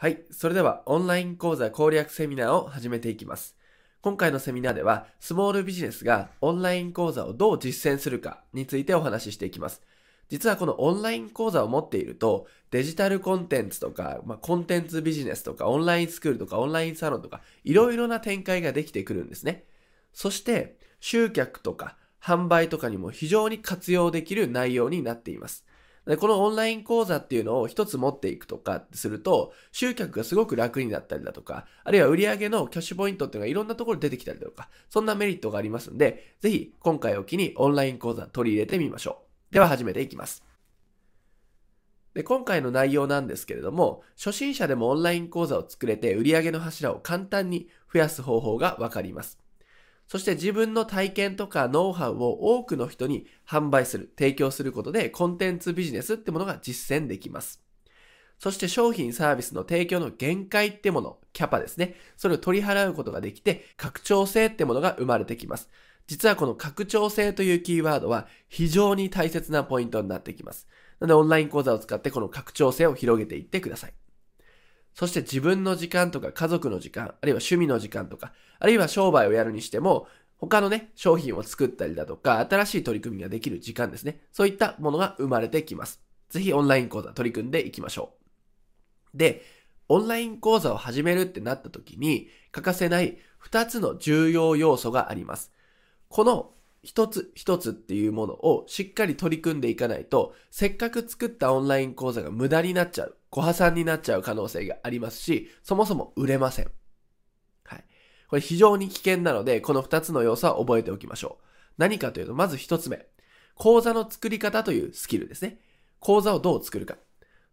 はい。それでは、オンライン講座攻略セミナーを始めていきます。今回のセミナーでは、スモールビジネスがオンライン講座をどう実践するかについてお話ししていきます。実はこのオンライン講座を持っていると、デジタルコンテンツとか、まあ、コンテンツビジネスとか、オンラインスクールとか、オンラインサロンとか、いろいろな展開ができてくるんですね。そして、集客とか、販売とかにも非常に活用できる内容になっています。でこのオンライン講座っていうのを一つ持っていくとかすると、集客がすごく楽になったりだとか、あるいは売上のキャッシュポイントっていうのがいろんなところ出てきたりだとか、そんなメリットがありますんで、ぜひ今回を機にオンライン講座取り入れてみましょう。では始めていきます。で今回の内容なんですけれども、初心者でもオンライン講座を作れて売上の柱を簡単に増やす方法がわかります。そして自分の体験とかノウハウを多くの人に販売する、提供することでコンテンツビジネスってものが実践できます。そして商品サービスの提供の限界ってもの、キャパですね。それを取り払うことができて、拡張性ってものが生まれてきます。実はこの拡張性というキーワードは非常に大切なポイントになってきます。なのでオンライン講座を使ってこの拡張性を広げていってください。そして自分の時間とか家族の時間、あるいは趣味の時間とか、あるいは商売をやるにしても、他のね、商品を作ったりだとか、新しい取り組みができる時間ですね。そういったものが生まれてきます。ぜひオンライン講座取り組んでいきましょう。で、オンライン講座を始めるってなった時に欠かせない2つの重要要素があります。この一つ一つっていうものをしっかり取り組んでいかないと、せっかく作ったオンライン講座が無駄になっちゃう、ご破産になっちゃう可能性がありますし、そもそも売れません。はい。これ非常に危険なので、この二つの要素は覚えておきましょう。何かというと、まず一つ目。講座の作り方というスキルですね。講座をどう作るか。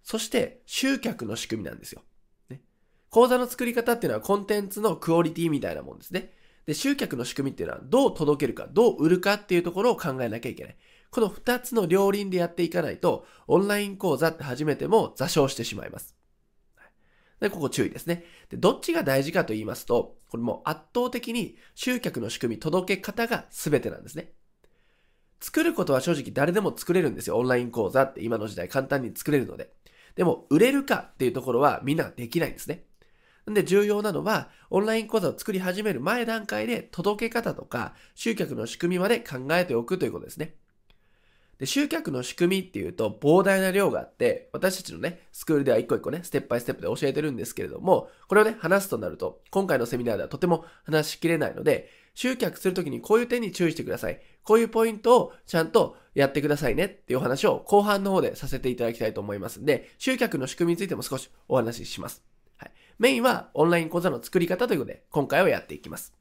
そして、集客の仕組みなんですよ。ね、講座の作り方っていうのはコンテンツのクオリティみたいなもんですね。で、集客の仕組みっていうのはどう届けるか、どう売るかっていうところを考えなきゃいけない。この二つの両輪でやっていかないと、オンライン講座って始めても座礁してしまいます。で、ここ注意ですね。で、どっちが大事かと言いますと、これも圧倒的に集客の仕組み、届け方が全てなんですね。作ることは正直誰でも作れるんですよ。オンライン講座って今の時代簡単に作れるので。でも、売れるかっていうところはみんなできないんですね。なんで重要なのは、オンライン講座を作り始める前段階で届け方とか集客の仕組みまで考えておくということですね。で、集客の仕組みっていうと膨大な量があって、私たちのね、スクールでは一個一個ね、ステップバイステップで教えてるんですけれども、これをね、話すとなると、今回のセミナーではとても話しきれないので、集客するときにこういう点に注意してください。こういうポイントをちゃんとやってくださいねっていうお話を後半の方でさせていただきたいと思いますんで、集客の仕組みについても少しお話しします。はい。メインはオンライン講座の作り方ということで、今回はやっていきます。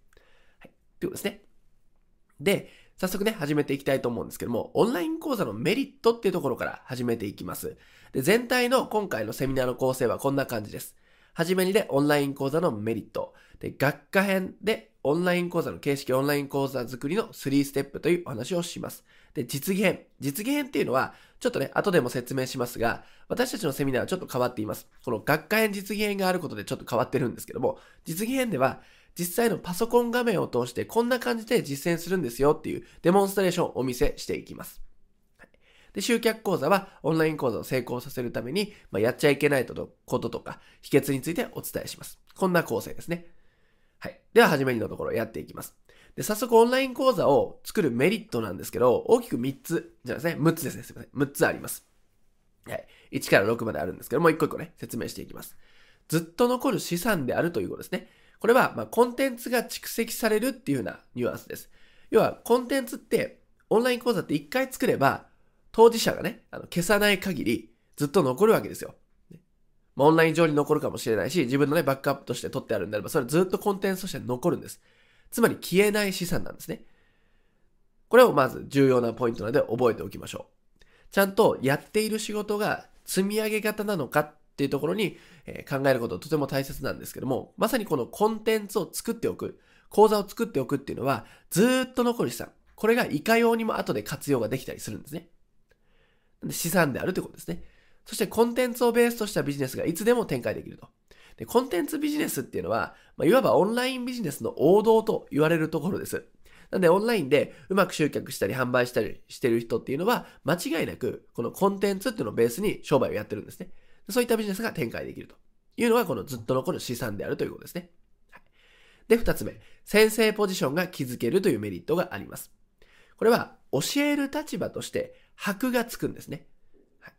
はい。ということですね。で、早速ね、始めていきたいと思うんですけども、オンライン講座のメリットっていうところから始めていきます。で、全体の今回のセミナーの構成はこんな感じです。はじめにでオンライン講座のメリット。で、学科編でオンライン講座の形式オンライン講座作りの3ステップというお話をします。で、実現編。実現編っていうのは、ちょっとね、後でも説明しますが、私たちのセミナーはちょっと変わっています。この学科編実現編があることでちょっと変わってるんですけども、実現編では、実際のパソコン画面を通してこんな感じで実践するんですよっていうデモンストレーションをお見せしていきます。で、集客講座はオンライン講座を成功させるために、まあ、やっちゃいけないこととか秘訣についてお伝えします。こんな構成ですね。はい。では、はじめにのところやっていきます。で、早速オンライン講座を作るメリットなんですけど、大きく3つ、じゃあですね、6つですね、すいません。6つあります。はい。1から6まであるんですけども、一個一個ね、説明していきます。ずっと残る資産であるということですね。これは、ま、コンテンツが蓄積されるっていうようなニュアンスです。要は、コンテンツって、オンライン講座って1回作れば、当事者がね、あの消さない限り、ずっと残るわけですよ。まあ、オンライン上に残るかもしれないし、自分のね、バックアップとして取ってあるんであれば、それずっとコンテンツとして残るんです。つまり消えない資産なんですね。これをまず重要なポイントなので覚えておきましょう。ちゃんとやっている仕事が積み上げ型なのかっっていうところに、え考えることとても大切なんですけども、まさにこのコンテンツを作っておく、講座を作っておくっていうのは、ずっと残る資産。これがいかようにも後で活用ができたりするんですね。資産であるということですね。そしてコンテンツをベースとしたビジネスがいつでも展開できると。で、コンテンツビジネスっていうのは、まあ、いわばオンラインビジネスの王道と言われるところです。なんでオンラインでうまく集客したり販売したりしてる人っていうのは、間違いなくこのコンテンツっていうのをベースに商売をやってるんですね。そういったビジネスが展開できると。いうのがこのずっと残る資産であるということですね。はい、で、二つ目、先生ポジションが築けるというメリットがあります。これは教える立場として箔がつくんですね。は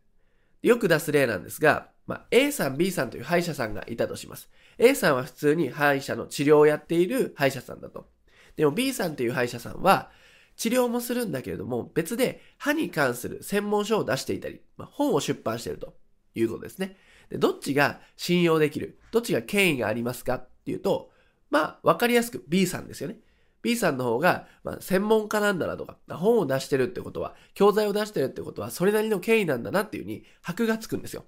い、よく出す例なんですが、まあ、A さん、B さんという歯医者さんがいたとします。A さんは普通に歯医者の治療をやっている歯医者さんだと。でも B さんという歯医者さんは、治療もするんだけれども、別で歯に関する専門書を出していたり、まあ、本を出版しているということですね。で、どっちが信用できる？どっちが権威がありますかっていうと、まあ、わかりやすく B さんですよね。B さんの方が、まあ、専門家なんだなとか、本を出してるってことは、教材を出してるってことは、それなりの権威なんだなっていうふうに、箔がつくんですよ。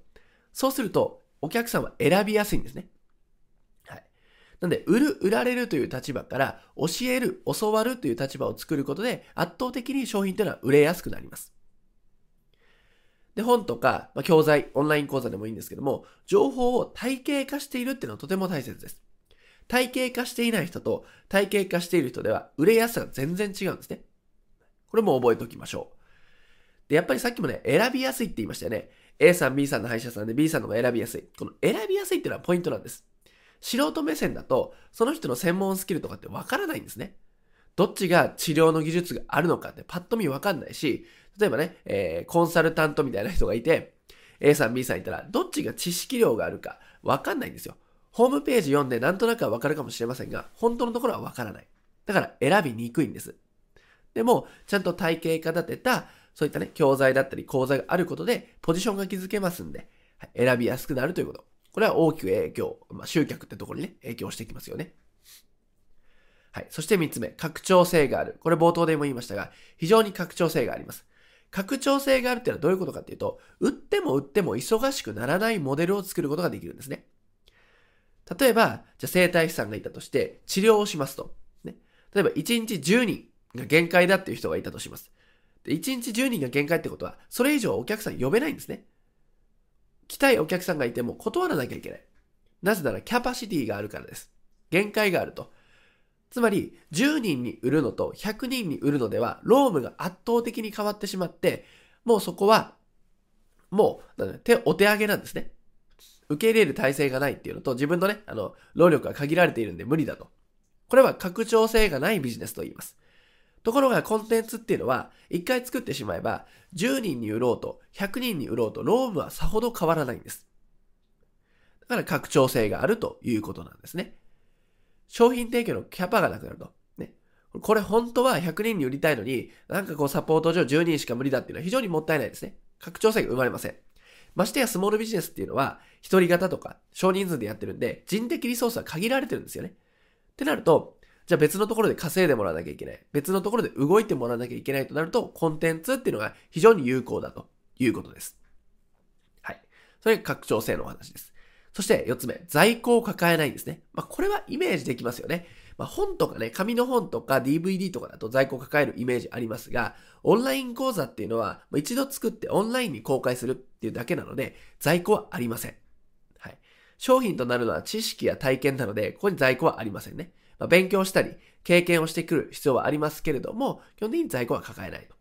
そうすると、お客さんは選びやすいんですね。はい。なんで、売る、売られるという立場から、教える、教わるという立場を作ることで、圧倒的に商品というのは売れやすくなります。で、本とか、まあ、教材、オンライン講座でもいいんですけども、情報を体系化しているっていうのはとても大切です。体系化していない人と体系化している人では売れやすさが全然違うんですね。これも覚えておきましょう。で、やっぱりさっきもね、選びやすいって言いましたよね。A さん、B さんの歯医者さんで B さんの方が選びやすい。この選びやすいっていうのはポイントなんです。素人目線だと、その人の専門スキルとかってわからないんですね。どっちが治療の技術があるのかってパッと見わかんないし、例えばね、えー、コンサルタントみたいな人がいて、A さん、B さんいたら、どっちが知識量があるかわかんないんですよ。ホームページ読んでなんとなくはわかるかもしれませんが、本当のところはわからない。だから選びにくいんです。でも、ちゃんと体系化立てた、そういったね、教材だったり講座があることで、ポジションが築けますんで、選びやすくなるということ。これは大きく影響、まあ、集客ってところにね、影響してきますよね。はい。そして3つ目、拡張性がある。これ冒頭でも言いましたが、非常に拡張性があります。拡張性があるっていうのはどういうことかっていうと、売っても売っても忙しくならないモデルを作ることができるんですね。例えば、じゃあ生体師さんがいたとして治療をしますと。ね、例えば1日10人が限界だっていう人がいたとします。で1日10人が限界ってことは、それ以上お客さん呼べないんですね。来たいお客さんがいても断らなきゃいけない。なぜならキャパシティがあるからです。限界があると。つまり、10人に売るのと100人に売るのでは、ロームが圧倒的に変わってしまって、もうそこは、もう、手、お手上げなんですね。受け入れる体制がないっていうのと、自分のね、あの、労力が限られているんで無理だと。これは拡張性がないビジネスと言います。ところがコンテンツっていうのは、一回作ってしまえば、10人に売ろうと、100人に売ろうと、ロームはさほど変わらないんです。だから拡張性があるということなんですね。商品提供のキャパがなくなると。ね。これ本当は100人に売りたいのに、なんかこうサポート上10人しか無理だっていうのは非常にもったいないですね。拡張性が生まれません。ましてやスモールビジネスっていうのは、一人型とか少人数でやってるんで、人的リソースは限られてるんですよね。ってなると、じゃあ別のところで稼いでもらわなきゃいけない。別のところで動いてもらわなきゃいけないとなると、コンテンツっていうのが非常に有効だということです。はい。それが拡張性のお話です。そして4つ目、在庫を抱えないんですね。まあこれはイメージできますよね。まあ、本とかね、紙の本とか DVD とかだと在庫を抱えるイメージありますが、オンライン講座っていうのは、一度作ってオンラインに公開するっていうだけなので、在庫はありません。はい。商品となるのは知識や体験なので、ここに在庫はありませんね。まあ、勉強したり、経験をしてくる必要はありますけれども、基本的に在庫は抱えないと。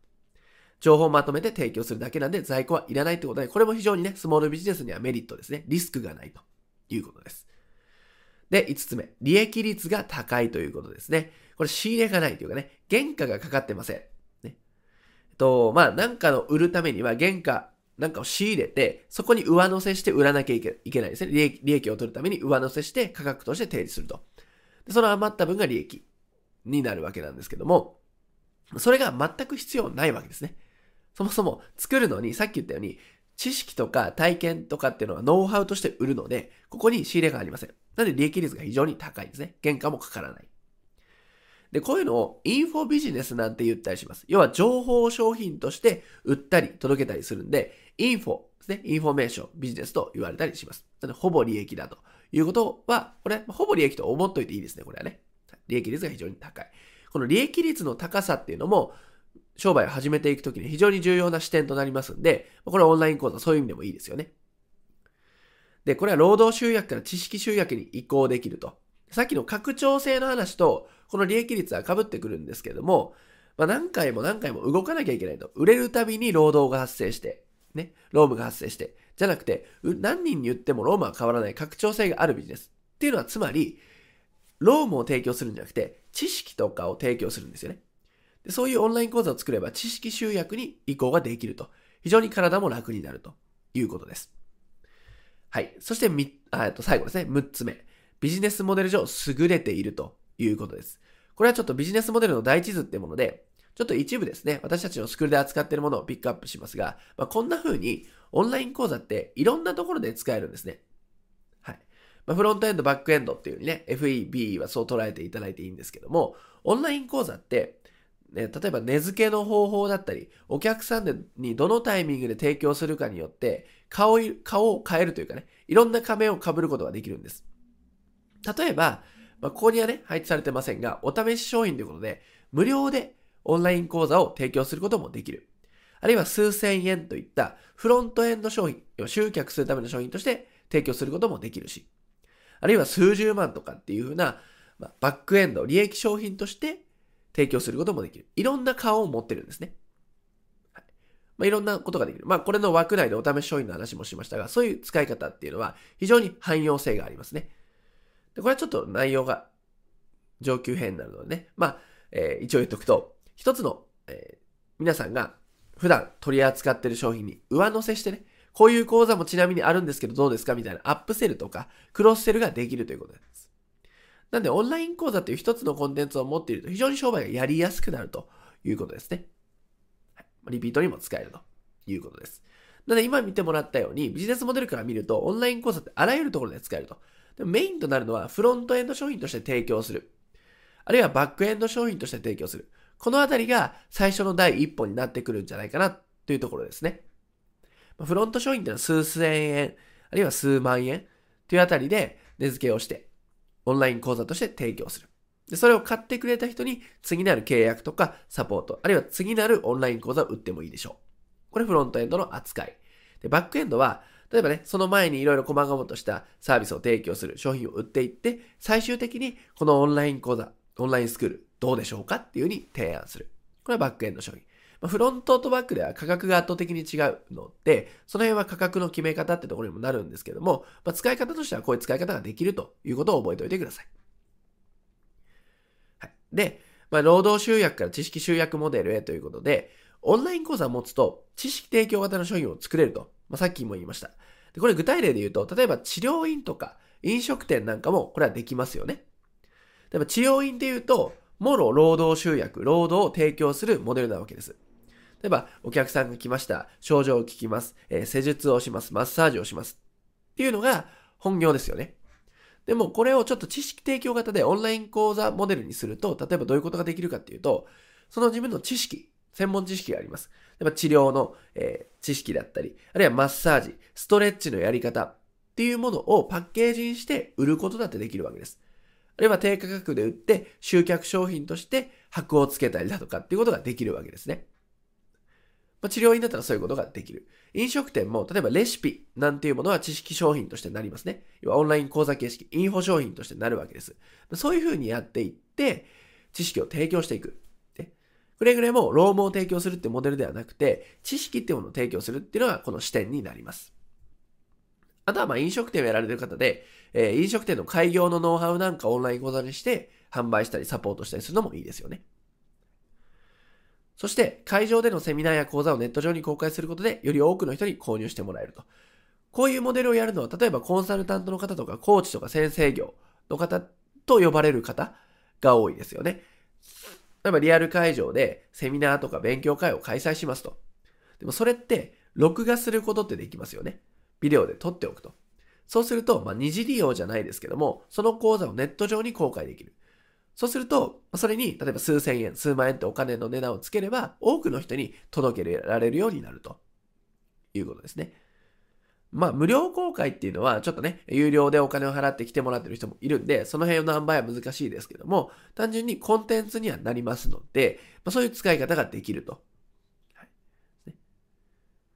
情報をまとめて提供するだけなんで在庫はいらないってことで、これも非常にね、スモールビジネスにはメリットですね。リスクがないということです。で、5つ目、利益率が高いということですね。これ仕入れがないというかね、原価がかかってません。ね。と、まあ、なんかの売るためには原価なんかを仕入れて、そこに上乗せして売らなきゃいけないですね。利益利益を取るために上乗せして価格として提示すると。でその余った分が利益になるわけなんですけども、それが全く必要ないわけですね。そもそも作るのに、さっき言ったように、知識とか体験とかっていうのはノウハウとして売るので、ここに仕入れがありません。なので利益率が非常に高いんですね。原価もかからない。で、こういうのをインフォビジネスなんて言ったりします。要は情報商品として売ったり届けたりするんで、インフォですね。インフォメーション、ビジネスと言われたりします。なので、ほぼ利益だということは、これ、ほぼ利益と思っといていいですね。これはね。利益率が非常に高い。この利益率の高さっていうのも、商売を始めていくときに非常に重要な視点となりますんで、これはオンライン講座そういう意味でもいいですよね。で、これは労働集約から知識集約に移行できると。さっきの拡張性の話と、この利益率は被ってくるんですけれども、まあ、何回も何回も動かなきゃいけないと。売れるたびに労働が発生して、ね、労務が発生して、じゃなくて、何人に言ってもロームは変わらない拡張性があるビジネス。っていうのはつまり、ロームを提供するんじゃなくて、知識とかを提供するんですよね。そういうオンライン講座を作れば知識集約に移行ができると。非常に体も楽になるということです。はい。そしてみ、あと最後ですね。6つ目。ビジネスモデル上優れているということです。これはちょっとビジネスモデルの第一図ってもので、ちょっと一部ですね、私たちのスクールで扱っているものをピックアップしますが、まあ、こんな風にオンライン講座っていろんなところで使えるんですね。はい。まあ、フロントエンド、バックエンドっていうにね、FEB はそう捉えていただいていいんですけども、オンライン講座って、ね、例えば値付けの方法だったり、お客さんにどのタイミングで提供するかによって、顔顔を変えるというかね、いろんな仮面を被ることができるんです。例えば、まあ、ここにはね、配置されてませんが、お試し商品ということで、無料でオンライン講座を提供することもできる。あるいは数千円といったフロントエンド商品を、集客するための商品として提供することもできるし、あるいは数十万とかっていうふうな、まあ、バックエンド、利益商品として提供することもできる。いろんな顔を持ってるんですね。はいまあ、いろんなことができる。まあ、これの枠内でお試し商品の話もしましたが、そういう使い方っていうのは非常に汎用性がありますね。でこれはちょっと内容が上級編になるのでね、まあ、えー、一応言っとくと、一つの、えー、皆さんが普段取り扱っている商品に上乗せしてね、こういう講座もちなみにあるんですけどどうですかみたいなアップセルとかクロスセルができるということです。なんでオンライン講座という一つのコンテンツを持っていると非常に商売がやりやすくなるということですね。はい、リピートにも使えるということです。なので今見てもらったようにビジネスモデルから見るとオンライン講座ってあらゆるところで使えると。でメインとなるのはフロントエンド商品として提供する。あるいはバックエンド商品として提供する。このあたりが最初の第一歩になってくるんじゃないかなというところですね。フロント商品ってのは数千円、あるいは数万円というあたりで値付けをして、オンライン講座として提供する。で、それを買ってくれた人に次なる契約とかサポート、あるいは次なるオンライン講座を売ってもいいでしょう。これフロントエンドの扱い。で、バックエンドは、例えばね、その前にいろいろ細々としたサービスを提供する商品を売っていって、最終的にこのオンライン講座、オンラインスクール、どうでしょうかっていうふうに提案する。これはバックエンド商品。まフロントとバックでは価格が圧倒的に違うので、その辺は価格の決め方ってところにもなるんですけども、まあ、使い方としてはこういう使い方ができるということを覚えておいてください。はい。で、まあ、労働集約から知識集約モデルへということで、オンライン講座を持つと知識提供型の商品を作れると。まあ、さっきも言いました。でこれ具体例で言うと、例えば治療院とか飲食店なんかもこれはできますよね。例えば治療院で言うと、もろ労働集約、労働を提供するモデルなわけです。例えば、お客さんが来ました。症状を聞きます。えー、施術をします。マッサージをします。っていうのが本業ですよね。でも、これをちょっと知識提供型でオンライン講座モデルにすると、例えばどういうことができるかっていうと、その自分の知識、専門知識があります。例えば治療の、えー、知識だったり、あるいはマッサージ、ストレッチのやり方っていうものをパッケージにして売ることだってできるわけです。あるいは低価格で売って集客商品として箔をつけたりだとかっていうことができるわけですね。まあ、治療院だったらそういうことができる。飲食店も、例えばレシピなんていうものは知識商品としてなりますね。要はオンライン講座形式、インフォ商品としてなるわけです。そういうふうにやっていって、知識を提供していく。くれぐれもロームを提供するってモデルではなくて、知識っていうものを提供するっていうのがこの視点になります。あとはま飲食店をやられてる方で、えー、飲食店の開業のノウハウなんかオンライン講座にして販売したりサポートしたりするのもいいですよね。そして、会場でのセミナーや講座をネット上に公開することで、より多くの人に購入してもらえると。こういうモデルをやるのは、例えばコンサルタントの方とか、コーチとか先生業の方と呼ばれる方が多いですよね。例えばリアル会場でセミナーとか勉強会を開催しますと。でもそれって、録画することってできますよね。ビデオで撮っておくと。そうすると、まあ、二次利用じゃないですけども、その講座をネット上に公開できる。そうすると、それに、例えば数千円、数万円ってお金の値段をつければ、多くの人に届けられるようになるということですね。まあ、無料公開っていうのは、ちょっとね、有料でお金を払って来てもらってる人もいるんで、その辺の塩梅は難しいですけども、単純にコンテンツにはなりますので、まあ、そういう使い方ができると。はい、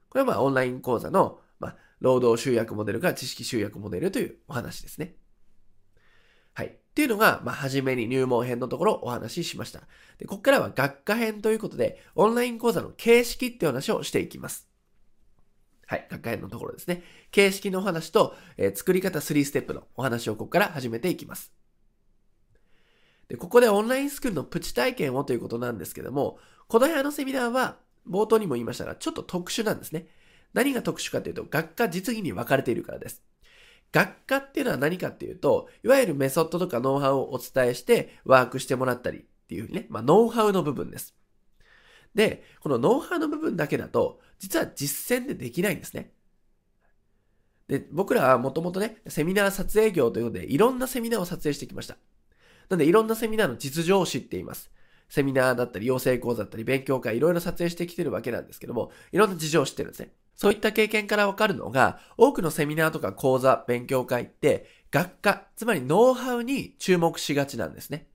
これはまあ、オンライン講座の、まあ、労働集約モデルか知識集約モデルというお話ですね。っていうのが、まあ、初めに入門編のところをお話ししました。で、ここからは学科編ということで、オンライン講座の形式っていう話をしていきます。はい、学科編のところですね。形式のお話と、えー、作り方3ステップのお話をここから始めていきます。で、ここでオンラインスクールのプチ体験をということなんですけども、この部屋のセミナーは、冒頭にも言いましたが、ちょっと特殊なんですね。何が特殊かというと、学科実技に分かれているからです。学科っていうのは何かっていうと、いわゆるメソッドとかノウハウをお伝えしてワークしてもらったりっていうね、まあノウハウの部分です。で、このノウハウの部分だけだと、実は実践でできないんですね。で、僕らはもともとね、セミナー撮影業ということで、いろんなセミナーを撮影してきました。なんで、いろんなセミナーの実情を知っています。セミナーだったり、養成講座だったり、勉強会、いろいろ撮影してきてるわけなんですけども、いろんな事情を知ってるんですね。そういった経験からわかるのが、多くのセミナーとか講座、勉強会って、学科、つまりノウハウに注目しがちなんですね。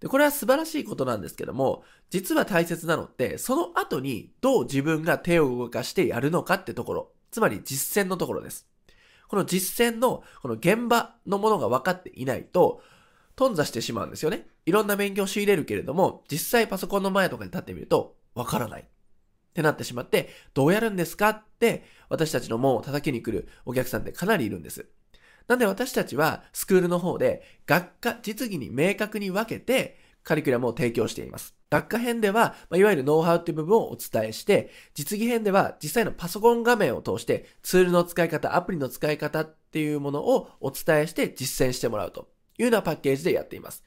で、これは素晴らしいことなんですけども、実は大切なのって、その後にどう自分が手を動かしてやるのかってところ、つまり実践のところです。この実践の、この現場のものが分かっていないと、頓挫してしまうんですよね。いろんな勉強を仕入れるけれども、実際パソコンの前とかに立ってみると、分からない。ってなってしまって、どうやるんですかって、私たちの門を叩きに来るお客さんってかなりいるんです。なんで私たちはスクールの方で学科、実技に明確に分けてカリキュラムを提供しています。学科編では、まあ、いわゆるノウハウっていう部分をお伝えして、実技編では実際のパソコン画面を通してツールの使い方、アプリの使い方っていうものをお伝えして実践してもらうというようなパッケージでやっています。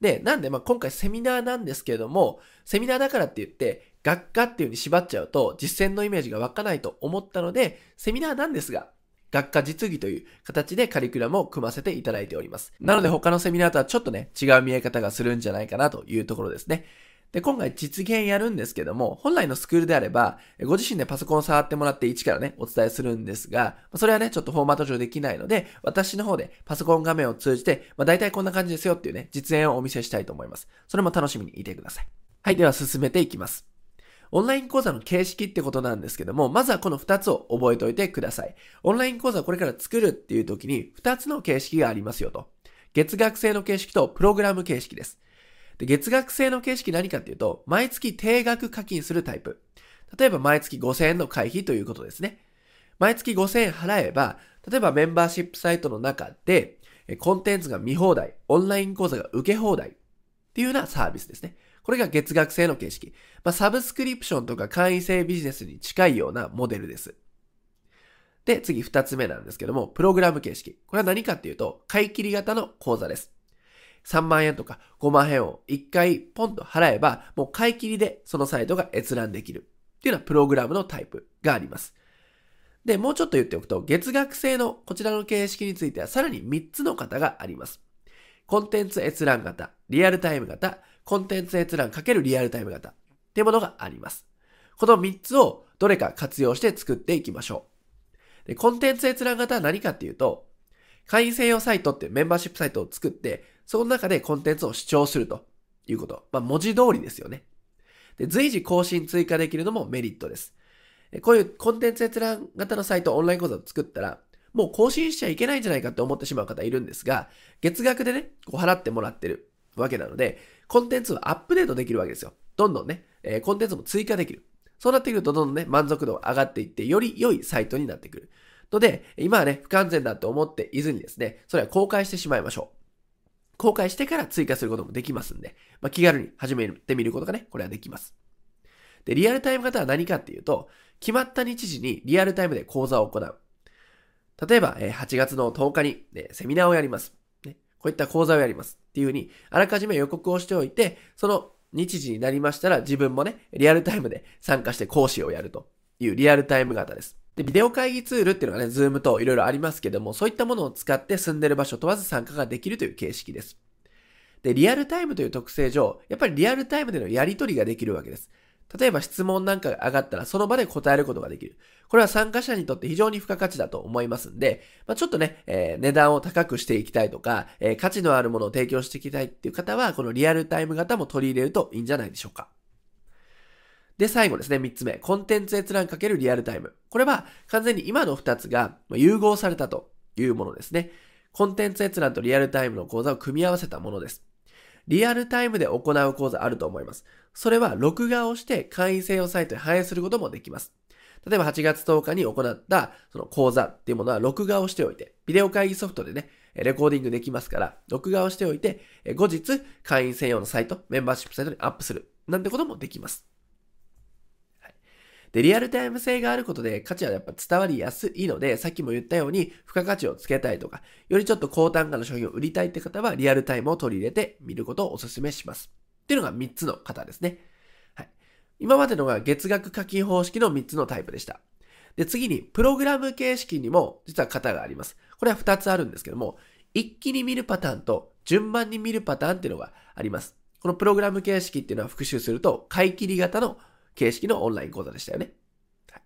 で、なんで、まあ、今回セミナーなんですけれども、セミナーだからって言って、学科っていう風に縛っちゃうと、実践のイメージが湧かないと思ったので、セミナーなんですが、学科実技という形でカリキュラムを組ませていただいております。なので他のセミナーとはちょっとね、違う見え方がするんじゃないかなというところですね。で、今回実現やるんですけども、本来のスクールであれば、ご自身でパソコン触ってもらって一からね、お伝えするんですが、それはね、ちょっとフォーマット上できないので、私の方でパソコン画面を通じて、まあ大体こんな感じですよっていうね、実演をお見せしたいと思います。それも楽しみにいてください。はい、では進めていきます。オンライン講座の形式ってことなんですけども、まずはこの2つを覚えておいてください。オンライン講座をこれから作るっていう時に2つの形式がありますよと。月額制の形式とプログラム形式です。で月額制の形式何かっていうと、毎月定額課金するタイプ。例えば毎月5000円の会費ということですね。毎月5000円払えば、例えばメンバーシップサイトの中で、コンテンツが見放題、オンライン講座が受け放題っていうようなサービスですね。これが月額制の形式。まあ、サブスクリプションとか会員制ビジネスに近いようなモデルです。で、次二つ目なんですけども、プログラム形式。これは何かっていうと、買い切り型の講座です。3万円とか5万円を1回ポンと払えば、もう買い切りでそのサイトが閲覧できるっていうようなプログラムのタイプがあります。で、もうちょっと言っておくと、月額制のこちらの形式についてはさらに3つの型があります。コンテンツ閲覧型、リアルタイム型、コンテンツ閲覧×リアルタイム型っていうものがあります。この3つをどれか活用して作っていきましょう。で、コンテンツ閲覧型は何かっていうと、会員専用サイトってメンバーシップサイトを作って、その中でコンテンツを視聴するということ。まあ、文字通りですよね。で、随時更新追加できるのもメリットです。こういうコンテンツ閲覧型のサイト、オンライン講座を作ったら、もう更新しちゃいけないんじゃないかって思ってしまう方いるんですが、月額でね、こう払ってもらってるわけなので、コンテンツはアップデートできるわけですよ。どんどんね、え、コンテンツも追加できる。そうなってくるとどんどんね、満足度が上がっていって、より良いサイトになってくる。ので、今はね、不完全だと思っていずにですね、それは公開してしまいましょう。公開してから追加することもできますんで、まあ、気軽に始めてみることがね、これはできます。で、リアルタイム型は何かっていうと、決まった日時にリアルタイムで講座を行う。例えば、8月の10日に、ね、セミナーをやります。ね、こういった講座をやります。っていうふうに、あらかじめ予告をしておいて、その日時になりましたら自分もね、リアルタイムで参加して講師をやるというリアルタイム型です。で、ビデオ会議ツールっていうのがね、ズームといろいろありますけども、そういったものを使って住んでる場所問わず参加ができるという形式です。で、リアルタイムという特性上、やっぱりリアルタイムでのやり取りができるわけです。例えば質問なんかが上がったらその場で答えることができる。これは参加者にとって非常に付加価値だと思いますんで、まあ、ちょっとね、えー、値段を高くしていきたいとか、えー、価値のあるものを提供していきたいっていう方は、このリアルタイム型も取り入れるといいんじゃないでしょうか。で、最後ですね、三つ目。コンテンツ閲覧×リアルタイム。これは完全に今の二つが融合されたというものですね。コンテンツ閲覧とリアルタイムの講座を組み合わせたものです。リアルタイムで行う講座あると思います。それは録画をして会員専用サイトに反映することもできます。例えば8月10日に行ったその講座っていうものは録画をしておいて、ビデオ会議ソフトでね、レコーディングできますから、録画をしておいて、後日会員専用のサイト、メンバーシップサイトにアップする。なんてこともできます。で、リアルタイム性があることで価値はやっぱ伝わりやすいので、さっきも言ったように、付加価値をつけたいとか、よりちょっと高単価の商品を売りたいって方は、リアルタイムを取り入れてみることをお勧めします。っていうのが3つの方ですね。はい。今までのが月額課金方式の3つのタイプでした。で、次に、プログラム形式にも実は型があります。これは2つあるんですけども、一気に見るパターンと順番に見るパターンっていうのがあります。このプログラム形式っていうのは復習すると、買い切り型の形式のオンライン講座でしたよね。はい、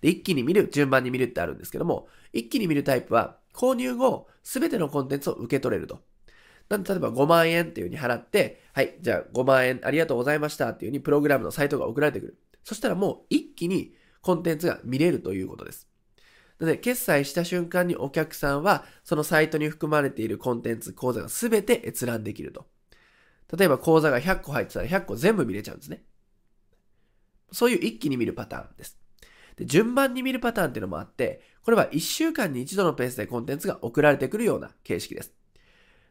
で、一気に見る、順番に見るってあるんですけども、一気に見るタイプは、購入後、すべてのコンテンツを受け取れると。なんで、例えば5万円っていう風に払って、はい、じゃあ5万円ありがとうございましたっていう風にプログラムのサイトが送られてくる。そしたらもう一気にコンテンツが見れるということです。なので、決済した瞬間にお客さんは、そのサイトに含まれているコンテンツ、講座が全て閲覧できると。例えば講座が100個入ってたら100個全部見れちゃうんですね。そういう一気に見るパターンです。で、順番に見るパターンっていうのもあって、これは1週間に1度のペースでコンテンツが送られてくるような形式です。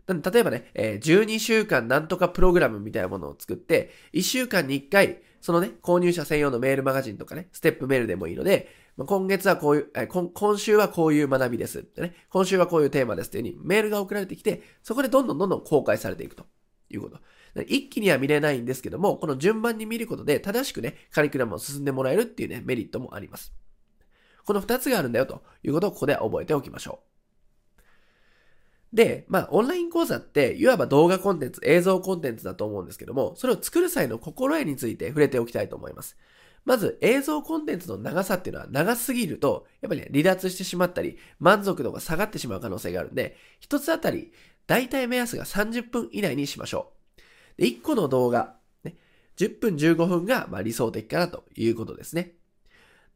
なんで例えばね、え、12週間なんとかプログラムみたいなものを作って、1週間に1回、そのね、購入者専用のメールマガジンとかね、ステップメールでもいいので、ま、今月はこういう、え、今、今週はこういう学びですってね、今週はこういうテーマですっていう風にメールが送られてきて、そこでどんどんどんどん公開されていくということ。一気には見れないんですけども、この順番に見ることで正しくね、カリキュラムを進んでもらえるっていうね、メリットもあります。この二つがあるんだよということをここで覚えておきましょう。で、まあ、オンライン講座って、いわば動画コンテンツ、映像コンテンツだと思うんですけども、それを作る際の心得について触れておきたいと思います。まず、映像コンテンツの長さっていうのは長すぎると、やっぱりね、離脱してしまったり、満足度が下がってしまう可能性があるんで、一つあたり、大体目安が30分以内にしましょう。で、1個の動画、ね、10分15分がま理想的かなということですね。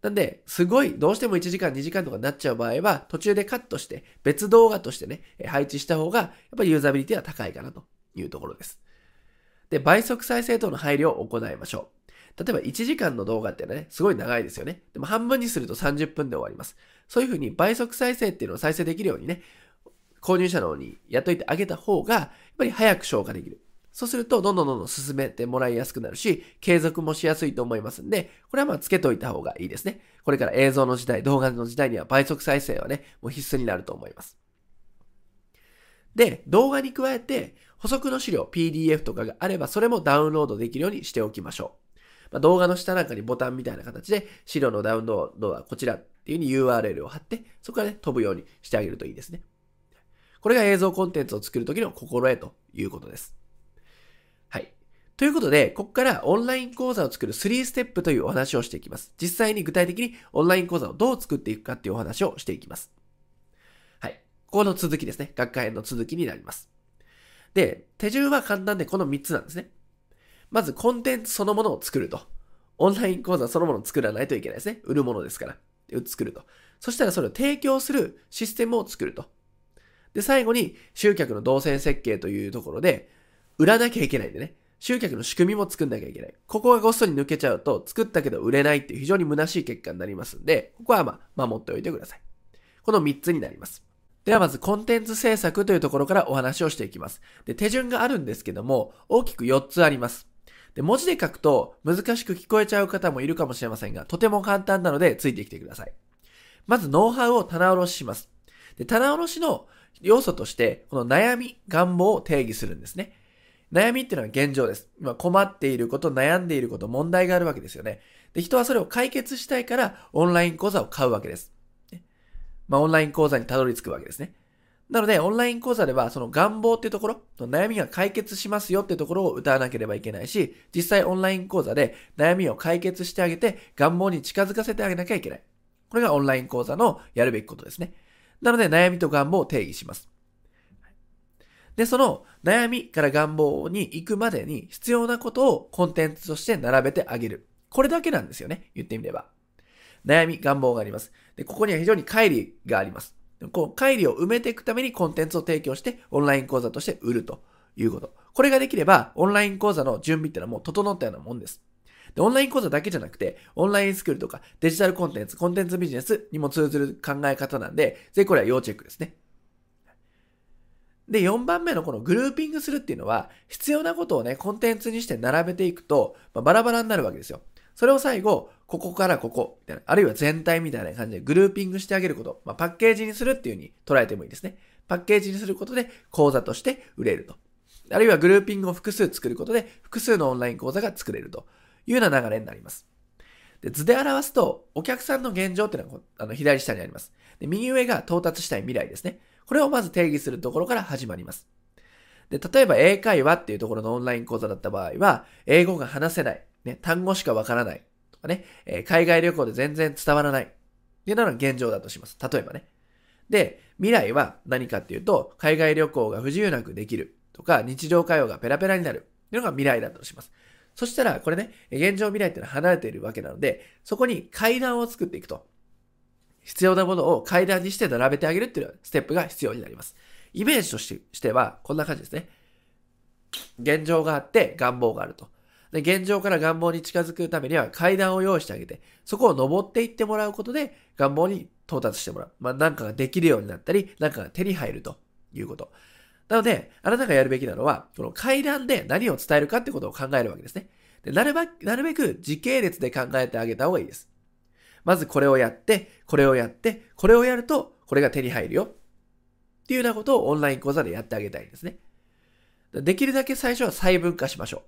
なんで、すごい、どうしても1時間2時間とかになっちゃう場合は、途中でカットして、別動画としてね、配置した方が、やっぱりユーザビリティは高いかなというところです。で、倍速再生等の配慮を行いましょう。例えば1時間の動画っていうのはね、すごい長いですよね。でも半分にすると30分で終わります。そういうふうに倍速再生っていうのを再生できるようにね、購入者の方にやっといてあげた方が、やっぱり早く消化できる。そうすると、どんどんどんどん進めてもらいやすくなるし、継続もしやすいと思いますんで、これはまあつけといた方がいいですね。これから映像の時代、動画の時代には倍速再生はね、もう必須になると思います。で、動画に加えて、補足の資料、PDF とかがあれば、それもダウンロードできるようにしておきましょう。まあ、動画の下なんかにボタンみたいな形で、資料のダウンロードはこちらっていう風に URL を貼って、そこからね、飛ぶようにしてあげるといいですね。これが映像コンテンツを作るときの心得ということです。ということで、ここからオンライン講座を作る3ステップというお話をしていきます。実際に具体的にオンライン講座をどう作っていくかっていうお話をしていきます。はい。ここの続きですね。学会の続きになります。で、手順は簡単でこの3つなんですね。まずコンテンツそのものを作ると。オンライン講座そのものを作らないといけないですね。売るものですから。作ると。そしたらそれを提供するシステムを作ると。で、最後に集客の動線設計というところで、売らなきゃいけないんでね。集客の仕組みも作んなきゃいけない。ここがごっそり抜けちゃうと、作ったけど売れないっていう非常に虚しい結果になりますんで、ここはまあ、守っておいてください。この3つになります。ではまずコンテンツ制作というところからお話をしていきます。で、手順があるんですけども、大きく4つあります。で、文字で書くと難しく聞こえちゃう方もいるかもしれませんが、とても簡単なのでついてきてください。まずノウハウを棚卸しします。で、棚卸しの要素として、この悩み、願望を定義するんですね。悩みっていうのは現状です。今困っていること、悩んでいること、問題があるわけですよね。で、人はそれを解決したいからオンライン講座を買うわけです。まあ、オンライン講座にたどり着くわけですね。なので、オンライン講座では、その願望っていうところ、悩みが解決しますよっていうところを歌わなければいけないし、実際オンライン講座で悩みを解決してあげて、願望に近づかせてあげなきゃいけない。これがオンライン講座のやるべきことですね。なので、悩みと願望を定義します。で、その悩みから願望に行くまでに必要なことをコンテンツとして並べてあげる。これだけなんですよね。言ってみれば。悩み、願望があります。で、ここには非常に乖離があります。こう、乖離を埋めていくためにコンテンツを提供してオンライン講座として売るということ。これができれば、オンライン講座の準備ってのはもう整ったようなもんです。で、オンライン講座だけじゃなくて、オンラインスクールとかデジタルコンテンツ、コンテンツビジネスにも通ずる考え方なんで、ぜひこれは要チェックですね。で、4番目のこのグルーピングするっていうのは、必要なことをね、コンテンツにして並べていくと、まあ、バラバラになるわけですよ。それを最後、ここからここ、みたいな、あるいは全体みたいな感じでグルーピングしてあげること、まあ、パッケージにするっていう風に捉えてもいいですね。パッケージにすることで講座として売れると。あるいはグルーピングを複数作ることで複数のオンライン講座が作れるというような流れになります。で図で表すと、お客さんの現状っていうのはあの左下にありますで。右上が到達したい未来ですね。これをまず定義するところから始まります。で、例えば英会話っていうところのオンライン講座だった場合は、英語が話せない、ね、単語しかわからないとかね、えー、海外旅行で全然伝わらないっていうのが現状だとします。例えばね。で、未来は何かっていうと、海外旅行が不自由なくできるとか、日常会話がペラペラになるっていうのが未来だとします。そしたら、これね、現状未来っていうのは離れているわけなので、そこに階段を作っていくと。必要なものを階段にして並べてあげるっていうステップが必要になります。イメージとしては、こんな感じですね。現状があって願望があると。で、現状から願望に近づくためには階段を用意してあげて、そこを登っていってもらうことで願望に到達してもらう。まあ、なんかができるようになったり、なんかが手に入るということ。なので、あなたがやるべきなのは、この階段で何を伝えるかってことを考えるわけですね。でなるべく、なるべく時系列で考えてあげた方がいいです。まずこれをやって、これをやって、これをやると、これが手に入るよ。っていうようなことをオンライン講座でやってあげたいんですね。できるだけ最初は細分化しましょう。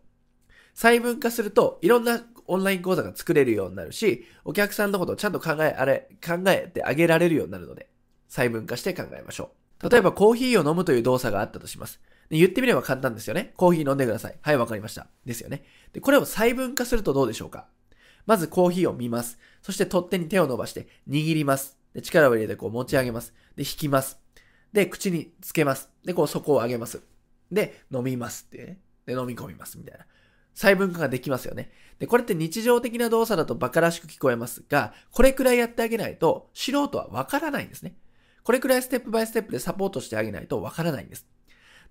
細分化すると、いろんなオンライン講座が作れるようになるし、お客さんのことをちゃんと考え、あれ、考えてあげられるようになるので、細分化して考えましょう。例えば、コーヒーを飲むという動作があったとします。で言ってみれば簡単ですよね。コーヒー飲んでください。はい、わかりました。ですよね。で、これを細分化するとどうでしょうかまずコーヒーを見ます。そして取っ手に手を伸ばして握ります。で力を入れてこう持ち上げます。で、引きます。で、口につけます。で、こう底を上げます。で、飲みますってね。で、飲み込みますみたいな。細分化ができますよね。で、これって日常的な動作だと馬鹿らしく聞こえますが、これくらいやってあげないと素人はわからないんですね。これくらいステップバイステップでサポートしてあげないとわからないんです。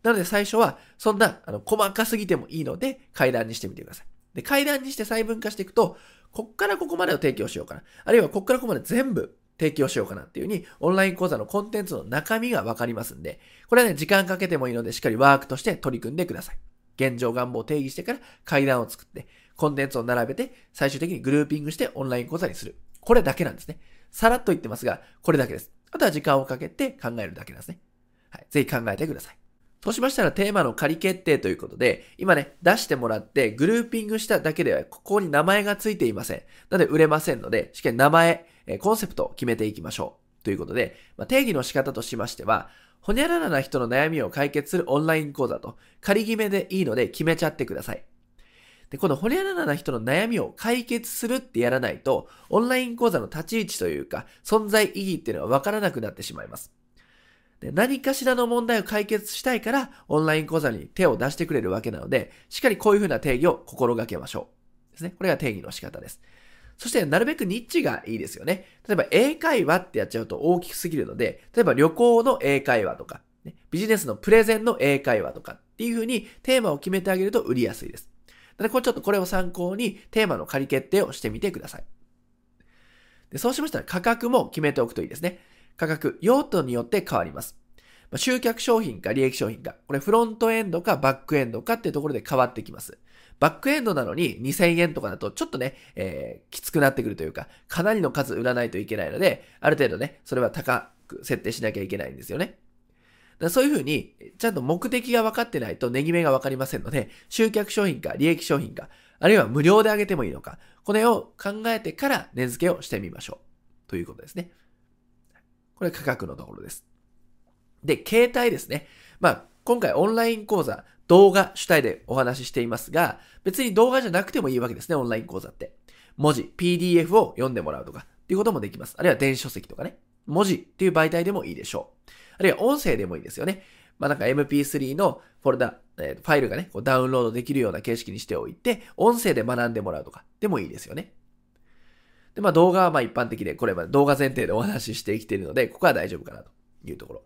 なので最初は、そんな、あの、細かすぎてもいいので、階段にしてみてください。で、階段にして細分化していくと、こっからここまでを提供しようかな。あるいはこっからここまで全部提供しようかなっていう風に、オンライン講座のコンテンツの中身がわかりますんで、これはね、時間かけてもいいので、しっかりワークとして取り組んでください。現状願望を定義してから階段を作って、コンテンツを並べて、最終的にグルーピングしてオンライン講座にする。これだけなんですね。さらっと言ってますが、これだけです。あとは時間をかけて考えるだけなんですね。はい。ぜひ考えてください。そうしましたらテーマの仮決定ということで、今ね、出してもらってグルーピングしただけでは、ここに名前がついていません。なので売れませんので、しっかり名前、コンセプトを決めていきましょう。ということで、まあ、定義の仕方としましては、ほにゃららな人の悩みを解決するオンライン講座と、仮決めでいいので決めちゃってください。で、このほにゃららな人の悩みを解決するってやらないと、オンライン講座の立ち位置というか、存在意義っていうのはわからなくなってしまいます。で何かしらの問題を解決したいから、オンライン講座に手を出してくれるわけなので、しっかりこういうふうな定義を心がけましょう。ですね。これが定義の仕方です。そして、なるべくニッチがいいですよね。例えば、英会話ってやっちゃうと大きすぎるので、例えば旅行の英会話とか、ね、ビジネスのプレゼンの英会話とかっていうふうにテーマを決めてあげると売りやすいです。なので、これちょっとこれを参考にテーマの仮決定をしてみてください。でそうしましたら価格も決めておくといいですね。価格、用途によって変わります。ま集客商品か利益商品か、これフロントエンドかバックエンドかっていうところで変わってきます。バックエンドなのに2000円とかだとちょっとね、えー、きつくなってくるというか、かなりの数売らないといけないので、ある程度ね、それは高く設定しなきゃいけないんですよね。だそういうふうに、ちゃんと目的が分かってないと値決めが分かりませんので、集客商品か利益商品か、あるいは無料であげてもいいのか、これを考えてから値付けをしてみましょう。ということですね。これ価格のところです。で、携帯ですね。まあ、今回オンライン講座、動画主体でお話ししていますが、別に動画じゃなくてもいいわけですね、オンライン講座って。文字、PDF を読んでもらうとかっていうこともできます。あるいは電子書籍とかね。文字っていう媒体でもいいでしょう。あるいは音声でもいいですよね。まあなんか MP3 のフォルダ、えー、ファイルがね、こうダウンロードできるような形式にしておいて、音声で学んでもらうとかでもいいですよね。で、まあ動画はまあ一般的で、これは動画前提でお話ししてきているので、ここは大丈夫かなというところ。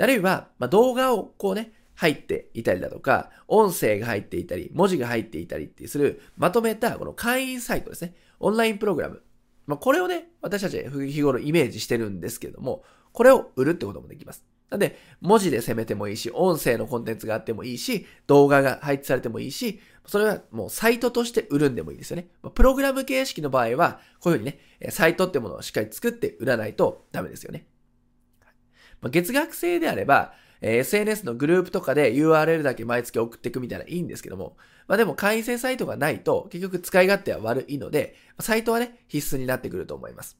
あるいは、まあ、動画をこうね、入っていたりだとか、音声が入っていたり、文字が入っていたりってする、まとめたこの会員サイトですね。オンラインプログラム。まあ、これをね、私たち日頃イメージしてるんですけれども、これを売るってこともできます。なんで、文字で攻めてもいいし、音声のコンテンツがあってもいいし、動画が配置されてもいいし、それはもうサイトとして売るんでもいいですよね。プログラム形式の場合は、こういうふうにね、サイトってものをしっかり作って売らないとダメですよね。月額制であれば、SNS のグループとかで URL だけ毎月送っていくみたいないいんですけども、まあでも会員制サイトがないと結局使い勝手は悪いので、サイトはね、必須になってくると思います。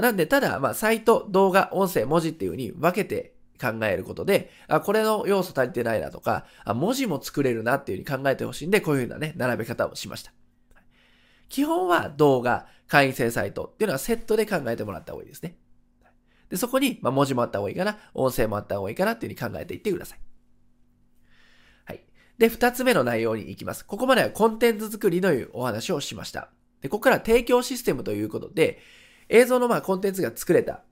なんで、ただ、まあサイト、動画、音声、文字っていう風に分けて考えることで、あ、これの要素足りてないなとか、あ、文字も作れるなっていう風に考えてほしいんで、こういう風なね、並べ方をしました。基本は動画、会員制サイトっていうのはセットで考えてもらった方がいいですね。で、そこに、まあ、文字もあった方がいいかな、音声もあった方がいいかなっていうふうに考えていってください。はい。で、二つ目の内容に行きます。ここまではコンテンツ作りというお話をしました。で、ここから提供システムということで、映像のまあコンテンツが作れたっ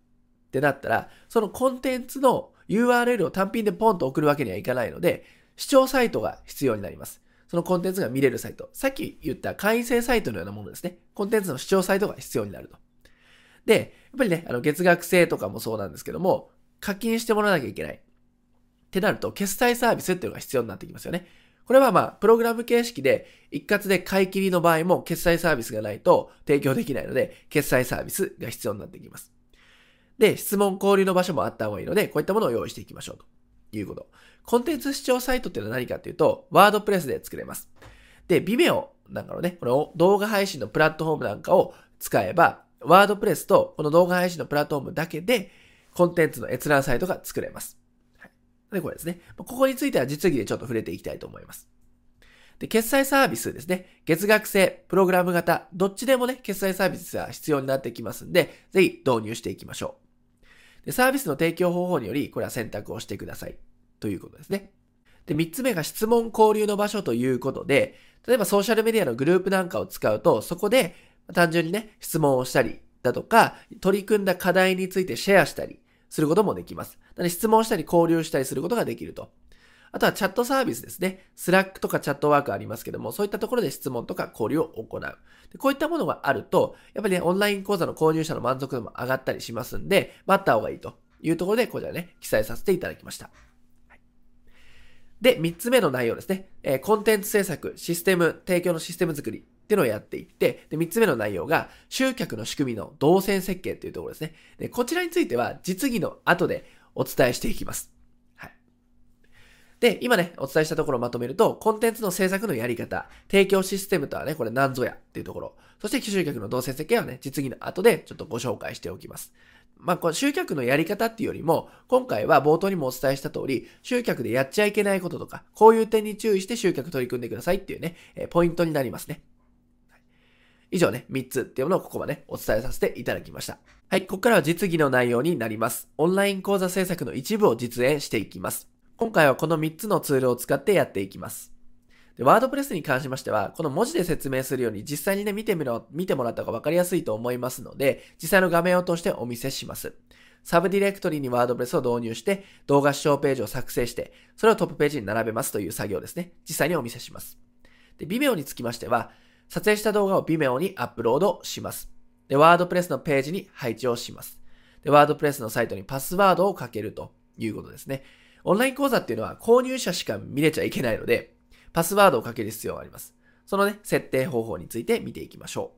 てなったら、そのコンテンツの URL を単品でポンと送るわけにはいかないので、視聴サイトが必要になります。そのコンテンツが見れるサイト。さっき言った会員制サイトのようなものですね。コンテンツの視聴サイトが必要になると。で、やっぱりね、あの、月額制とかもそうなんですけども、課金してもらわなきゃいけない。ってなると、決済サービスっていうのが必要になってきますよね。これはまあ、プログラム形式で一括で買い切りの場合も決済サービスがないと提供できないので、決済サービスが必要になってきます。で、質問交流の場所もあった方がいいので、こういったものを用意していきましょうということ。コンテンツ視聴サイトっていうのは何かっていうと、ワードプレスで作れます。で、ビメオなんかのね、この動画配信のプラットフォームなんかを使えば、ワードプレスとこの動画配信のプラットフォームだけで、コンテンツの閲覧サイトが作れます。で、これですね。ここについては実技でちょっと触れていきたいと思います。で、決済サービスですね。月額制、プログラム型、どっちでもね、決済サービスは必要になってきますんで、ぜひ導入していきましょう。で、サービスの提供方法により、これは選択をしてください。ということですね。で、三つ目が質問交流の場所ということで、例えばソーシャルメディアのグループなんかを使うと、そこで単純にね、質問をしたりだとか、取り組んだ課題についてシェアしたりすることもできます。なので質問したり交流したりすることができると。あとはチャットサービスですね。スラックとかチャットワークありますけども、そういったところで質問とか交流を行う。でこういったものがあると、やっぱりね、オンライン講座の購入者の満足度も上がったりしますんで、持った方がいいというところで、こちらね、記載させていただきました。で、三つ目の内容ですね。えー、コンテンツ制作、システム、提供のシステム作りっていうのをやっていって、で、三つ目の内容が、集客の仕組みの動線設計っていうところですね。で、こちらについては、実技の後でお伝えしていきます。はい。で、今ね、お伝えしたところをまとめると、コンテンツの制作のやり方、提供システムとはね、これ何ぞやっていうところ、そして集客の動線設計はね、実技の後でちょっとご紹介しておきます。まあ、この集客のやり方っていうよりも、今回は冒頭にもお伝えした通り、集客でやっちゃいけないこととか、こういう点に注意して集客取り組んでくださいっていうね、えポイントになりますね。以上ね、3つっていうものをここまでお伝えさせていただきました。はい、ここからは実技の内容になります。オンライン講座制作の一部を実演していきます。今回はこの3つのツールを使ってやっていきます。で、ワードプレスに関しましては、この文字で説明するように実際にね、見てみろ、見てもらった方がわかりやすいと思いますので、実際の画面を通してお見せします。サブディレクトリにワードプレスを導入して、動画視聴ページを作成して、それをトップページに並べますという作業ですね。実際にお見せします。で、Vimeo につきましては、撮影した動画を Vimeo にアップロードします。で、ワードプレスのページに配置をします。で、ワードプレスのサイトにパスワードをかけるということですね。オンライン講座っていうのは購入者しか見れちゃいけないので、パスワードをかける必要があります。そのね、設定方法について見ていきましょ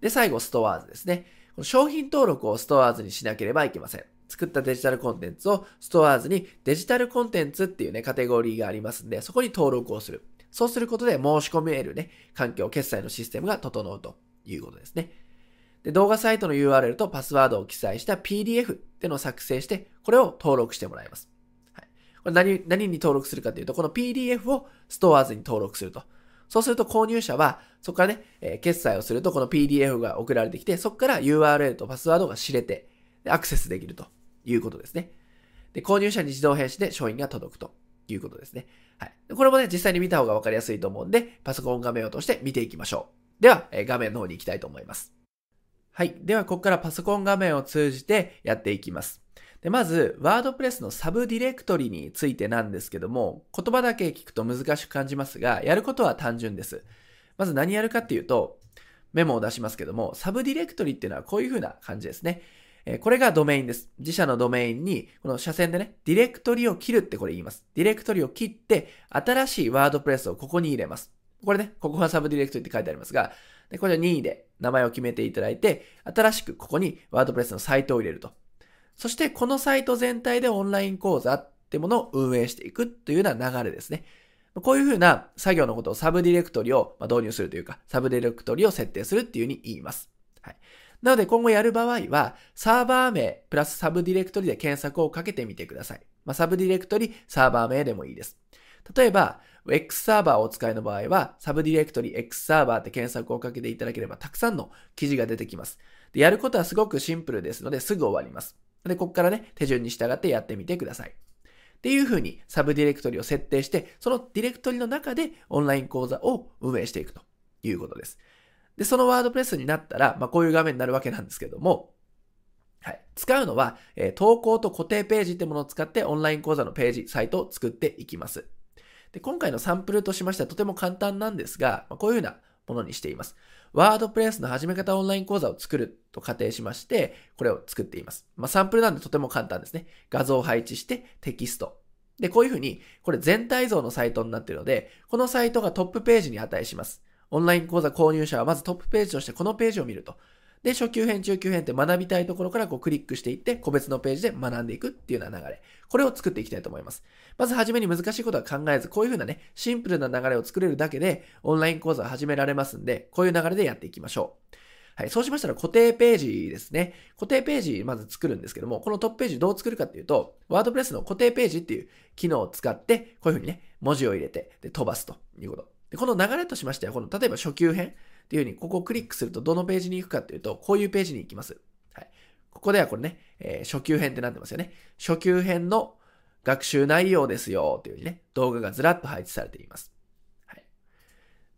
う。で、最後、ストアーズですね。この商品登録をストアーズにしなければいけません。作ったデジタルコンテンツをストアーズにデジタルコンテンツっていうね、カテゴリーがありますんで、そこに登録をする。そうすることで申し込めるね、環境、決済のシステムが整うということですね。で、動画サイトの URL とパスワードを記載した PDF っていうのを作成して、これを登録してもらいます。はいこれ何、何に登録するかというと、この PDF をストアーズに登録すると。そうすると購入者は、そこからね、えー、決済をするとこの PDF が送られてきて、そこから URL とパスワードが知れて、アクセスできるということですね。で、購入者に自動返信で商品が届くということですね。はい。これもね、実際に見た方がわかりやすいと思うんで、パソコン画面を通して見ていきましょう。では、えー、画面の方に行きたいと思います。はい。では、ここからパソコン画面を通じてやっていきます。で、まず、ワードプレスのサブディレクトリについてなんですけども、言葉だけ聞くと難しく感じますが、やることは単純です。まず何やるかっていうと、メモを出しますけども、サブディレクトリっていうのはこういう風な感じですね。えこれがドメインです。自社のドメインに、この斜線でね、ディレクトリを切るってこれ言います。ディレクトリを切って、新しいワードプレスをここに入れます。これね、ここがサブディレクトリって書いてありますが、でこれ任意で名前を決めていただいて、新しくここにワードプレスのサイトを入れると。そしてこのサイト全体でオンライン講座ってものを運営していくというような流れですね。こういうふうな作業のことをサブディレクトリを導入するというか、サブディレクトリを設定するっていうふうに言います。はい。なので今後やる場合は、サーバー名プラスサブディレクトリで検索をかけてみてください。まあ、サブディレクトリ、サーバー名でもいいです。例えば、X サーバーをお使いの場合は、サブディレクトリ X サーバーって検索をかけていただければ、たくさんの記事が出てきます。で、やることはすごくシンプルですので、すぐ終わります。で、ここからね、手順に従ってやってみてください。っていう風にサブディレクトリを設定して、そのディレクトリの中でオンライン講座を運営していくということです。で、そのワードプレスになったら、まあ、こういう画面になるわけなんですけども、はい。使うのは、えー、投稿と固定ページってものを使ってオンライン講座のページ、サイトを作っていきます。で、今回のサンプルとしましてはとても簡単なんですが、まあ、こういうようなものにしています。ワードプレスの始め方オンライン講座を作ると仮定しまして、これを作っています。まあ、サンプルなんでとても簡単ですね。画像を配置してテキスト。で、こういうふうに、これ全体像のサイトになっているので、このサイトがトップページに値します。オンライン講座購入者はまずトップページとしてこのページを見ると。で、初級編、中級編って学びたいところからこうクリックしていって、個別のページで学んでいくっていうような流れ。これを作っていきたいと思います。まずはじめに難しいことは考えず、こういうふうなね、シンプルな流れを作れるだけで、オンライン講座を始められますんで、こういう流れでやっていきましょう。はい。そうしましたら固定ページですね。固定ページまず作るんですけども、このトップページどう作るかっていうと、ワードプレスの固定ページっていう機能を使って、こういうふうにね、文字を入れて、で、飛ばすということ。で、この流れとしましては、この、例えば初級編っていうふうに、ここをクリックするとどのページに行くかっていうと、こういうページに行きます。はい。ここではこれね、えー、初級編ってなってますよね。初級編の学習内容ですよというふうにね、動画がずらっと配置されています。はい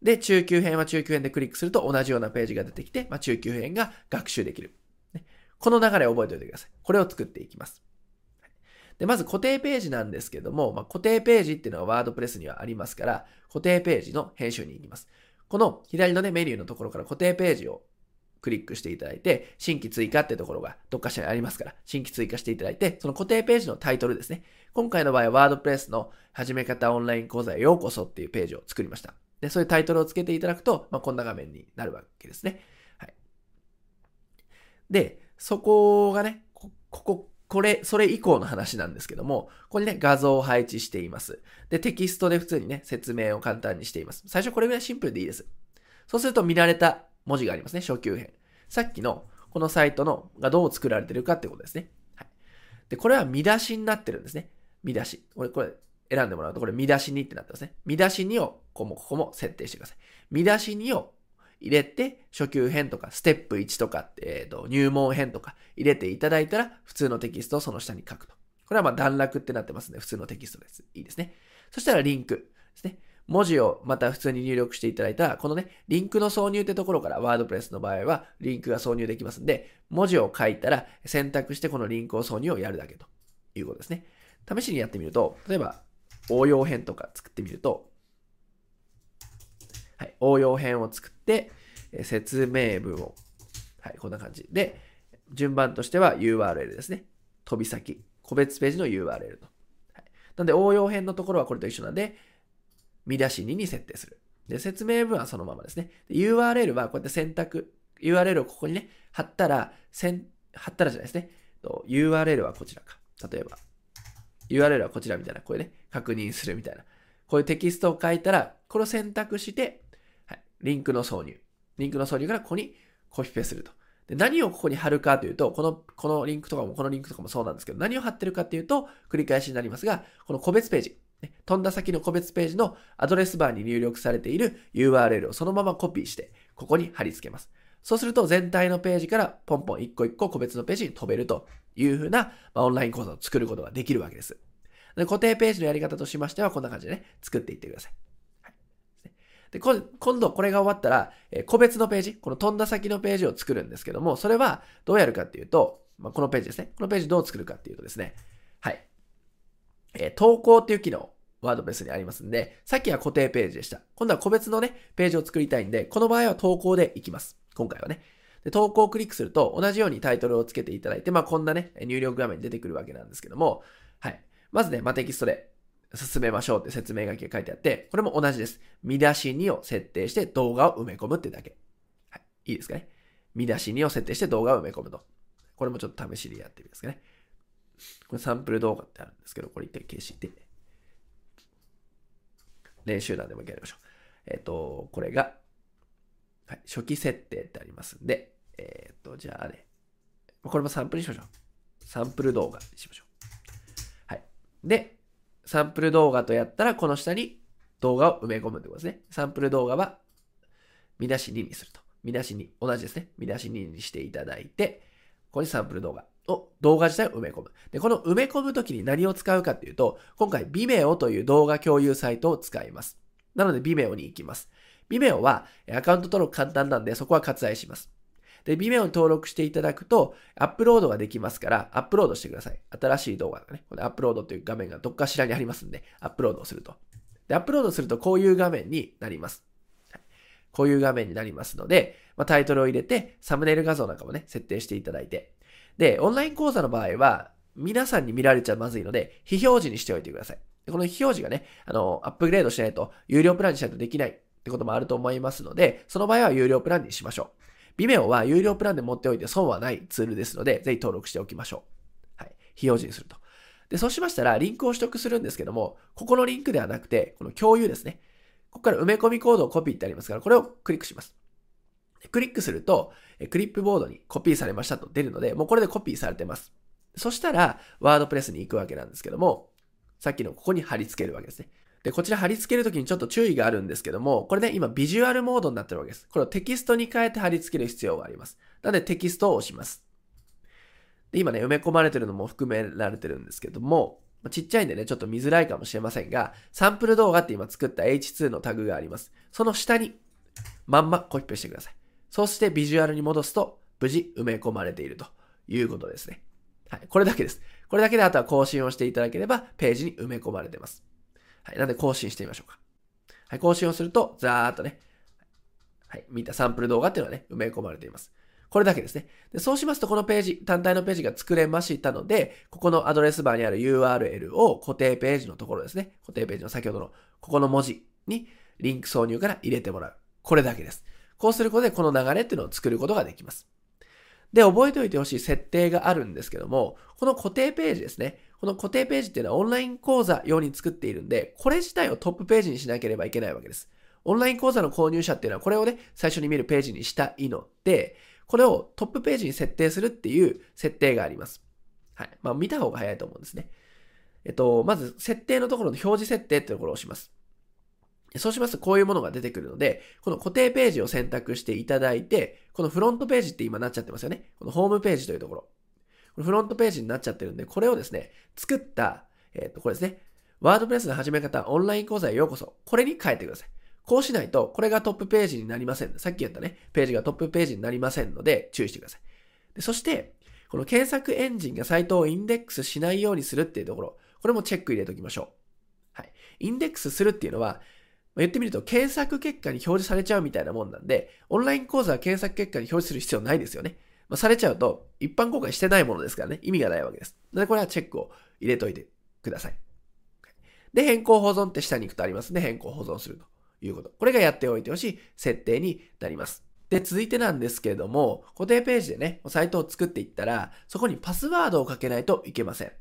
で、中級編は中級編でクリックすると同じようなページが出てきて、まあ、中級編が学習できる。ね、この流れを覚えておいてください。これを作っていきます。で、まず固定ページなんですけども、まあ、固定ページっていうのはワードプレスにはありますから、固定ページの編集に行きます。この左のね、メニューのところから固定ページをクリックしていただいて、新規追加ってところがどっかしらにありますから、新規追加していただいて、その固定ページのタイトルですね。今回の場合はワードプレスの始め方オンライン講座へようこそっていうページを作りました。で、そういうタイトルをつけていただくと、まあ、こんな画面になるわけですね。はい。で、そこがね、ここ、これ、それ以降の話なんですけども、ここにね、画像を配置しています。で、テキストで普通にね、説明を簡単にしています。最初これぐらいシンプルでいいです。そうすると見られた文字がありますね、初級編。さっきのこのサイトのがどう作られてるかってことですね。はい。で、これは見出しになってるんですね。見出し。これ、これ、選んでもらうと、これ見出しにってなってますね。見出しにを、ここもここも設定してください。見出しにを入れて、初級編とか、ステップ1とか、えっ、ー、と、入門編とか入れていただいたら、普通のテキストをその下に書くと。これはまあ段落ってなってますんで、普通のテキストです。いいですね。そしたらリンクですね。文字をまた普通に入力していただいたら、このね、リンクの挿入ってところから、ワードプレスの場合は、リンクが挿入できますんで、文字を書いたら、選択してこのリンクを挿入をやるだけということですね。試しにやってみると、例えば、応用編とか作ってみると、はい、応用編を作って、え説明文を、はい、こんな感じ。で、順番としては URL ですね。飛び先。個別ページの URL と。はい、なので、応用編のところはこれと一緒なんで、見出し2に設定する。で、説明文はそのままですね。URL はこうやって選択、URL をここにね、貼ったら、せん貼ったらじゃないですね。URL はこちらか。例えば、URL はこちらみたいな、これね、確認するみたいな。こういうテキストを書いたら、これを選択して、リンクの挿入。リンクの挿入からここにコピペすると。で何をここに貼るかというと、この、このリンクとかも、このリンクとかもそうなんですけど、何を貼ってるかっていうと、繰り返しになりますが、この個別ページ。ね、飛んだ先の個別ページのアドレスバーに入力されている URL をそのままコピーして、ここに貼り付けます。そうすると全体のページからポンポン一個一個個別のページに飛べるというふうな、まあ、オンライン講座を作ることができるわけです。で固定ページのやり方としましては、こんな感じでね、作っていってください。で今度これが終わったら、え個別のページ、この飛んだ先のページを作るんですけども、それはどうやるかっていうと、まあ、このページですね。このページどう作るかっていうとですね、はい。えー、投稿っていう機能、ワードプレスにありますんで、さっきは固定ページでした。今度は個別のね、ページを作りたいんで、この場合は投稿でいきます。今回はね。で投稿をクリックすると、同じようにタイトルをつけていただいて、まあ、こんなね、入力画面に出てくるわけなんですけども、はい。まずね、まあ、テキストで進めましょうって説明書きが書いてあって、これも同じです。見出し2を設定して動画を埋め込むってだけ。はい。いいですかね？見出し2を設定して動画を埋め込むと。これもちょっと試しでやってみますかね。これサンプル動画ってあるんですけど、これ一回消して、練習欄でもやりましょう。えっ、ー、と、これが、はい、初期設定ってありますんで、えっ、ー、と、じゃあね、これもサンプルにしましょう。サンプル動画にしましょう。はい。で、サンプル動画とやったら、この下に動画を埋め込むってことですね。サンプル動画は、見出し2にすると。見出し2、同じですね。見出し2にしていただいて、ここにサンプル動画を、動画自体を埋め込む。で、この埋め込むときに何を使うかっていうと、今回 Vimeo という動画共有サイトを使います。なので Vimeo に行きます。Vimeo はアカウント登録簡単なんで、そこは割愛します。で、Vimeo に登録していただくと、アップロードができますから、アップロードしてください。新しい動画がね、このアップロードという画面がどっかしらにありますんで、アップロードをすると。で、アップロードするとこういう画面になります。こういう画面になりますので、まあ、タイトルを入れて、サムネイル画像なんかもね、設定していただいて。で、オンライン講座の場合は、皆さんに見られちゃまずいので、非表示にしておいてください。この非表示がね、あの、アップグレードしないと、有料プランにしないとできないってこともあると思いますので、その場合は有料プランにしましょう。Vimeo は有料プランで持っておいて損はないツールですので、ぜひ登録しておきましょう。はい。非表示にすると。で、そうしましたら、リンクを取得するんですけども、ここのリンクではなくて、この共有ですね。ここから埋め込みコードをコピーってありますから、これをクリックします。クリックすると、クリップボードにコピーされましたと出るので、もうこれでコピーされてます。そしたら、ワードプレスに行くわけなんですけども、さっきのここに貼り付けるわけですね。で、こちら貼り付けるときにちょっと注意があるんですけども、これね、今ビジュアルモードになってるわけです。これをテキストに変えて貼り付ける必要があります。なのでテキストを押します。で、今ね、埋め込まれてるのも含められてるんですけども、ちっちゃいんでね、ちょっと見づらいかもしれませんが、サンプル動画って今作った H2 のタグがあります。その下に、まんまコピペしてください。そしてビジュアルに戻すと、無事埋め込まれているということですね。はい。これだけです。これだけであとは更新をしていただければ、ページに埋め込まれてます。はい。なんで更新してみましょうか。はい。更新をすると、ざーっとね、はい。見たサンプル動画っていうのはね、埋め込まれています。これだけですね。でそうしますと、このページ、単体のページが作れましたので、ここのアドレスバーにある URL を固定ページのところですね。固定ページの先ほどのここの文字にリンク挿入から入れてもらう。これだけです。こうすることでこの流れっていうのを作ることができます。で、覚えておいてほしい設定があるんですけども、この固定ページですね。この固定ページっていうのはオンライン講座用に作っているんで、これ自体をトップページにしなければいけないわけです。オンライン講座の購入者っていうのはこれをね、最初に見るページにしたいので、これをトップページに設定するっていう設定があります。はい。まあ見た方が早いと思うんですね。えっと、まず設定のところの表示設定っていうところを押します。そうしますとこういうものが出てくるので、この固定ページを選択していただいて、このフロントページって今なっちゃってますよね。このホームページというところ。フロントページになっちゃってるんで、これをですね、作った、えっ、と、これですね。ワードプレスの始め方、オンライン講座へようこそ。これに変えてください。こうしないと、これがトップページになりません。さっき言ったね、ページがトップページになりませんので、注意してください。でそして、この検索エンジンがサイトをインデックスしないようにするっていうところ、これもチェック入れておきましょう。はい。インデックスするっていうのは、言ってみると検索結果に表示されちゃうみたいなもんなんで、オンライン講座は検索結果に表示する必要ないですよね。まあ、されちゃうと、一般公開してないものですからね、意味がないわけです。なので、これはチェックを入れといてください。で、変更保存って下に行くとありますね。変更保存するということ。これがやっておいてほしい設定になります。で、続いてなんですけれども、固定ページでね、サイトを作っていったら、そこにパスワードをかけないといけません。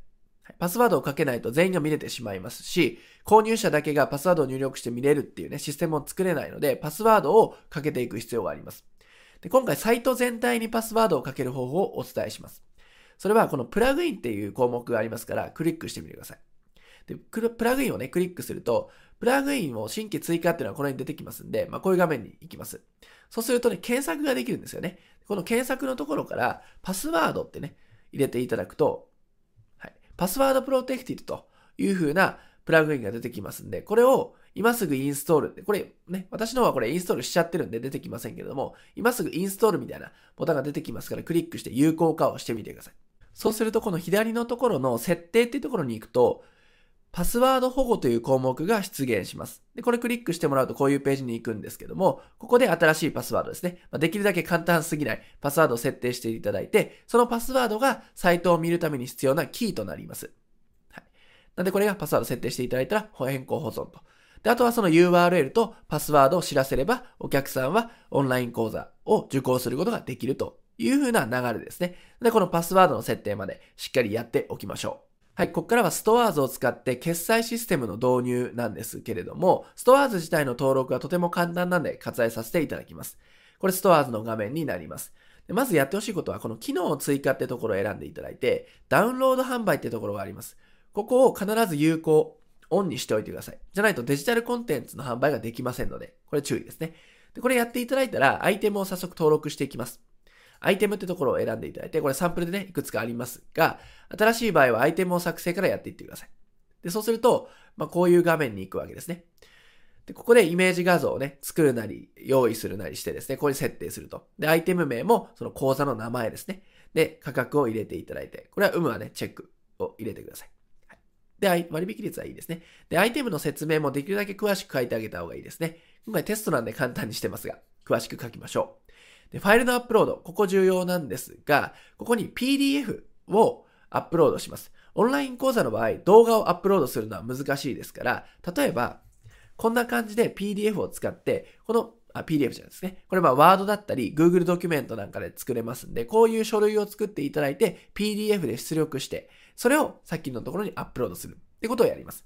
パスワードをかけないと全員が見れてしまいますし、購入者だけがパスワードを入力して見れるっていうね、システムを作れないので、パスワードをかけていく必要があります。で今回、サイト全体にパスワードをかける方法をお伝えします。それは、このプラグインっていう項目がありますから、クリックしてみてください。で、プラグインをね、クリックすると、プラグインを新規追加っていうのはこの辺に出てきますんで、まあ、こういう画面に行きます。そうするとね、検索ができるんですよね。この検索のところから、パスワードってね、入れていただくと、はいパスワードプロテクティブという風なプラグインが出てきますんで、これを今すぐインストールって。これね、私の方はこれインストールしちゃってるんで出てきませんけれども、今すぐインストールみたいなボタンが出てきますからクリックして有効化をしてみてください。そうするとこの左のところの設定っていうところに行くと、パスワード保護という項目が出現します。で、これクリックしてもらうとこういうページに行くんですけども、ここで新しいパスワードですね。まできるだけ簡単すぎないパスワードを設定していただいて、そのパスワードがサイトを見るために必要なキーとなります。はい。なんでこれがパスワード設定していただいたら変更保存と。で、あとはその URL とパスワードを知らせれば、お客さんはオンライン講座を受講することができるという風な流れですね。で、このパスワードの設定までしっかりやっておきましょう。はい、ここからはストアーズを使って決済システムの導入なんですけれども、ストアーズ自体の登録はとても簡単なんで割愛させていただきます。これストアーズの画面になります。でまずやってほしいことは、この機能を追加ってところを選んでいただいて、ダウンロード販売ってところがあります。ここを必ず有効、オンにしておいてください。じゃないとデジタルコンテンツの販売ができませんので、これ注意ですね。でこれやっていただいたら、アイテムを早速登録していきます。アイテムってところを選んでいただいて、これサンプルでね、いくつかありますが、新しい場合はアイテムを作成からやっていってください。で、そうすると、まあ、こういう画面に行くわけですね。で、ここでイメージ画像をね、作るなり、用意するなりしてですね、ここに設定すると。で、アイテム名も、その講座の名前ですね。で、価格を入れていただいて、これは有無はね、チェックを入れてください。で、割引率はいいですね。で、アイテムの説明もできるだけ詳しく書いてあげた方がいいですね。今回テストなんで簡単にしてますが、詳しく書きましょう。で、ファイルのアップロード、ここ重要なんですが、ここに PDF をアップロードします。オンライン講座の場合、動画をアップロードするのは難しいですから、例えば、こんな感じで PDF を使って、このあ、PDF じゃないですね。これは Word だったり Google ドキュメントなんかで作れますんで、こういう書類を作っていただいて PDF で出力して、それをさっきのところにアップロードするってことをやります。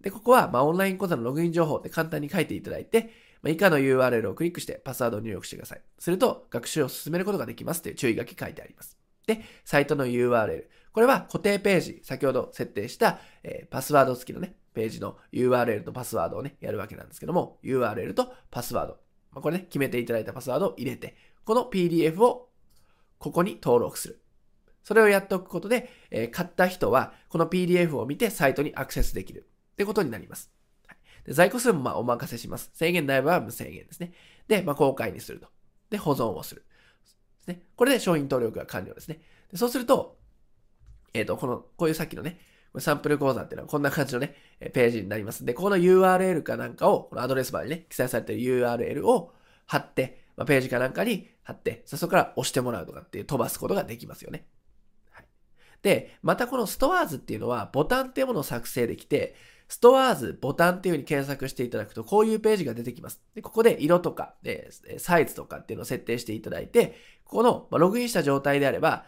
で、ここは、まあ、オンライン講座のログイン情報って簡単に書いていただいて、まあ、以下の URL をクリックしてパスワードを入力してください。すると、学習を進めることができますという注意書き書いてあります。で、サイトの URL。これは固定ページ、先ほど設定した、えー、パスワード付きのね、ページの URL とパスワードをね、やるわけなんですけども、URL とパスワード。まあ、これね、決めていただいたパスワードを入れて、この PDF をここに登録する。それをやっておくことで、えー、買った人は、この PDF を見てサイトにアクセスできるってことになります。はいで在庫数もまあお任せします。制限ない場合は無制限ですね。で、まあ、公開にすると。で、保存をする。ですね。これで商品登録が完了ですね。でそうすると、えっ、ー、と、この、こういうさっきのね、サンプル講座っていうのはこんな感じのね、ページになりますんで、この URL かなんかを、このアドレスバーにね、記載されている URL を貼って、まあ、ページかなんかに貼って、そこから押してもらうとかっていう飛ばすことができますよね。で、またこのストアーズっていうのはボタンっていうものを作成できて、ストアーズボタンっていう風に検索していただくと、こういうページが出てきます。でここで色とか、えサイズとかっていうのを設定していただいて、ここの、まログインした状態であれば、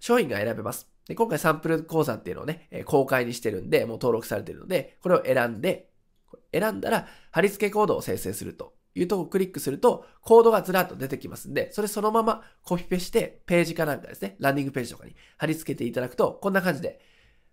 商品が選べます。で今回サンプル講座っていうのをね、公開にしてるんで、もう登録されてるので、これを選んで、選んだら、貼り付けコードを生成するというとこをクリックすると、コードがずらっと出てきますんで、それそのままコピペして、ページかなんかですね、ランディングページとかに貼り付けていただくと、こんな感じで、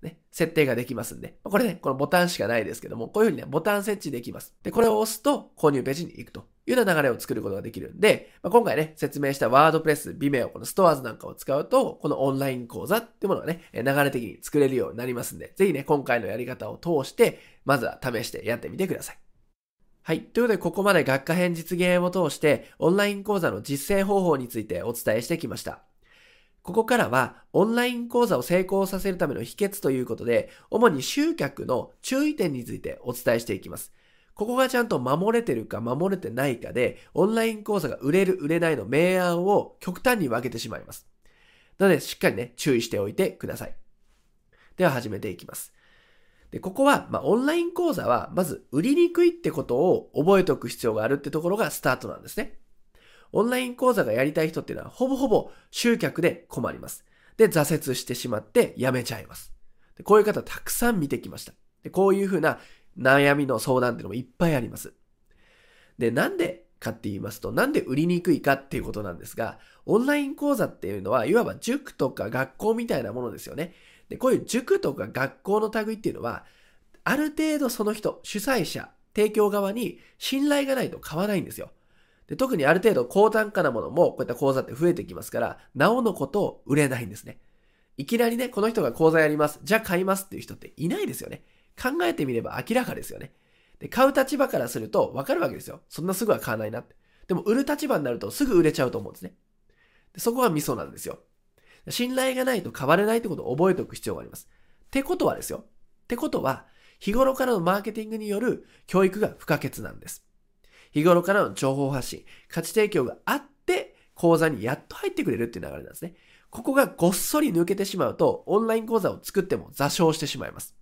ね、設定ができますんで、これね、このボタンしかないですけども、こういうふうにね、ボタン設置できます。で、これを押すと購入ページに行くというような流れを作ることができるんで、まあ、今回ね、説明したワードプレス、ビメオ、このストアーズなんかを使うと、このオンライン講座っていうものがね、流れ的に作れるようになりますんで、ぜひね、今回のやり方を通して、まずは試してやってみてください。はい。ということで、ここまで学科編実現を通して、オンライン講座の実践方法についてお伝えしてきました。ここからはオンライン講座を成功させるための秘訣ということで、主に集客の注意点についてお伝えしていきます。ここがちゃんと守れてるか守れてないかで、オンライン講座が売れる売れないの明暗を極端に分けてしまいます。なので、しっかりね、注意しておいてください。では始めていきます。で、ここは、まあ、オンライン講座は、まず売りにくいってことを覚えておく必要があるってところがスタートなんですね。オンライン講座がやりたい人っていうのはほぼほぼ集客で困ります。で、挫折してしまってやめちゃいます。でこういう方たくさん見てきました。でこういうふうな悩みの相談っていうのもいっぱいあります。で、なんでかって言いますと、なんで売りにくいかっていうことなんですが、オンライン講座っていうのは、いわば塾とか学校みたいなものですよね。で、こういう塾とか学校の類っていうのは、ある程度その人、主催者、提供側に信頼がないと買わないんですよ。で特にある程度高単価なものもこういった講座って増えてきますから、なおのことを売れないんですね。いきなりね、この人が講座やります。じゃあ買いますっていう人っていないですよね。考えてみれば明らかですよね。で、買う立場からするとわかるわけですよ。そんなすぐは買わないなって。でも売る立場になるとすぐ売れちゃうと思うんですね。でそこがミソなんですよ。信頼がないと変われないってことを覚えておく必要があります。ってことはですよ。ってことは、日頃からのマーケティングによる教育が不可欠なんです。日頃からの情報発信、価値提供があって、講座にやっと入ってくれるっていう流れなんですね。ここがごっそり抜けてしまうと、オンライン講座を作っても座礁してしまいます。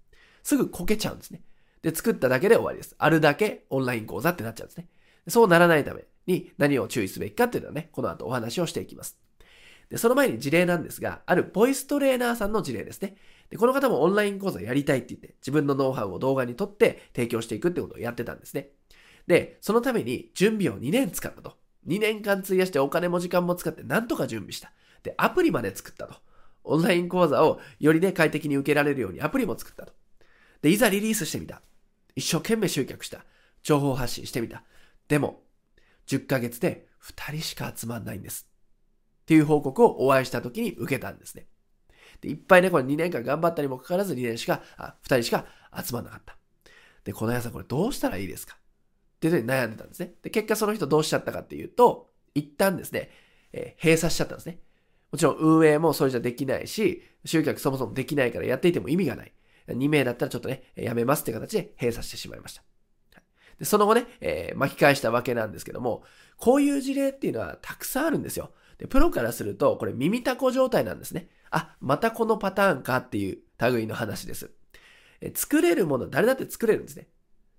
すぐこけちゃうんですね。で、作っただけで終わりです。あるだけオンライン講座ってなっちゃうんですね。そうならないために何を注意すべきかっていうのはね、この後お話をしていきます。で、その前に事例なんですが、あるボイストレーナーさんの事例ですね。で、この方もオンライン講座やりたいって言って、自分のノウハウを動画に撮って提供していくってことをやってたんですね。で、そのために準備を2年使ったと。2年間費やしてお金も時間も使ってなんとか準備した。で、アプリまで作ったと。オンライン講座をよりね、快適に受けられるようにアプリも作ったと。で、いざリリースしてみた。一生懸命集客した。情報発信してみた。でも、10ヶ月で2人しか集まんないんです。っていう報告をお会いした時に受けたんですね。で、いっぱいね、これ2年間頑張ったにもかかわらず2年しか、あ、2人しか集まんなかった。で、この屋さんこれどうしたらいいですか？っていうふうに悩んでたんですね。で、結果その人どうしちゃったかっていうと、一旦ですね、えー、閉鎖しちゃったんですね。もちろん運営もそれじゃできないし、集客そもそもできないからやっていても意味がない。2名だったらちょっとね、やめますって形で閉鎖してしまいました。でその後ね、えー、巻き返したわけなんですけども、こういう事例っていうのはたくさんあるんですよ。で、プロからすると、これ耳タコ状態なんですね。あ、またこのパターンかっていう類の話です。え作れるもの、誰だって作れるんですね。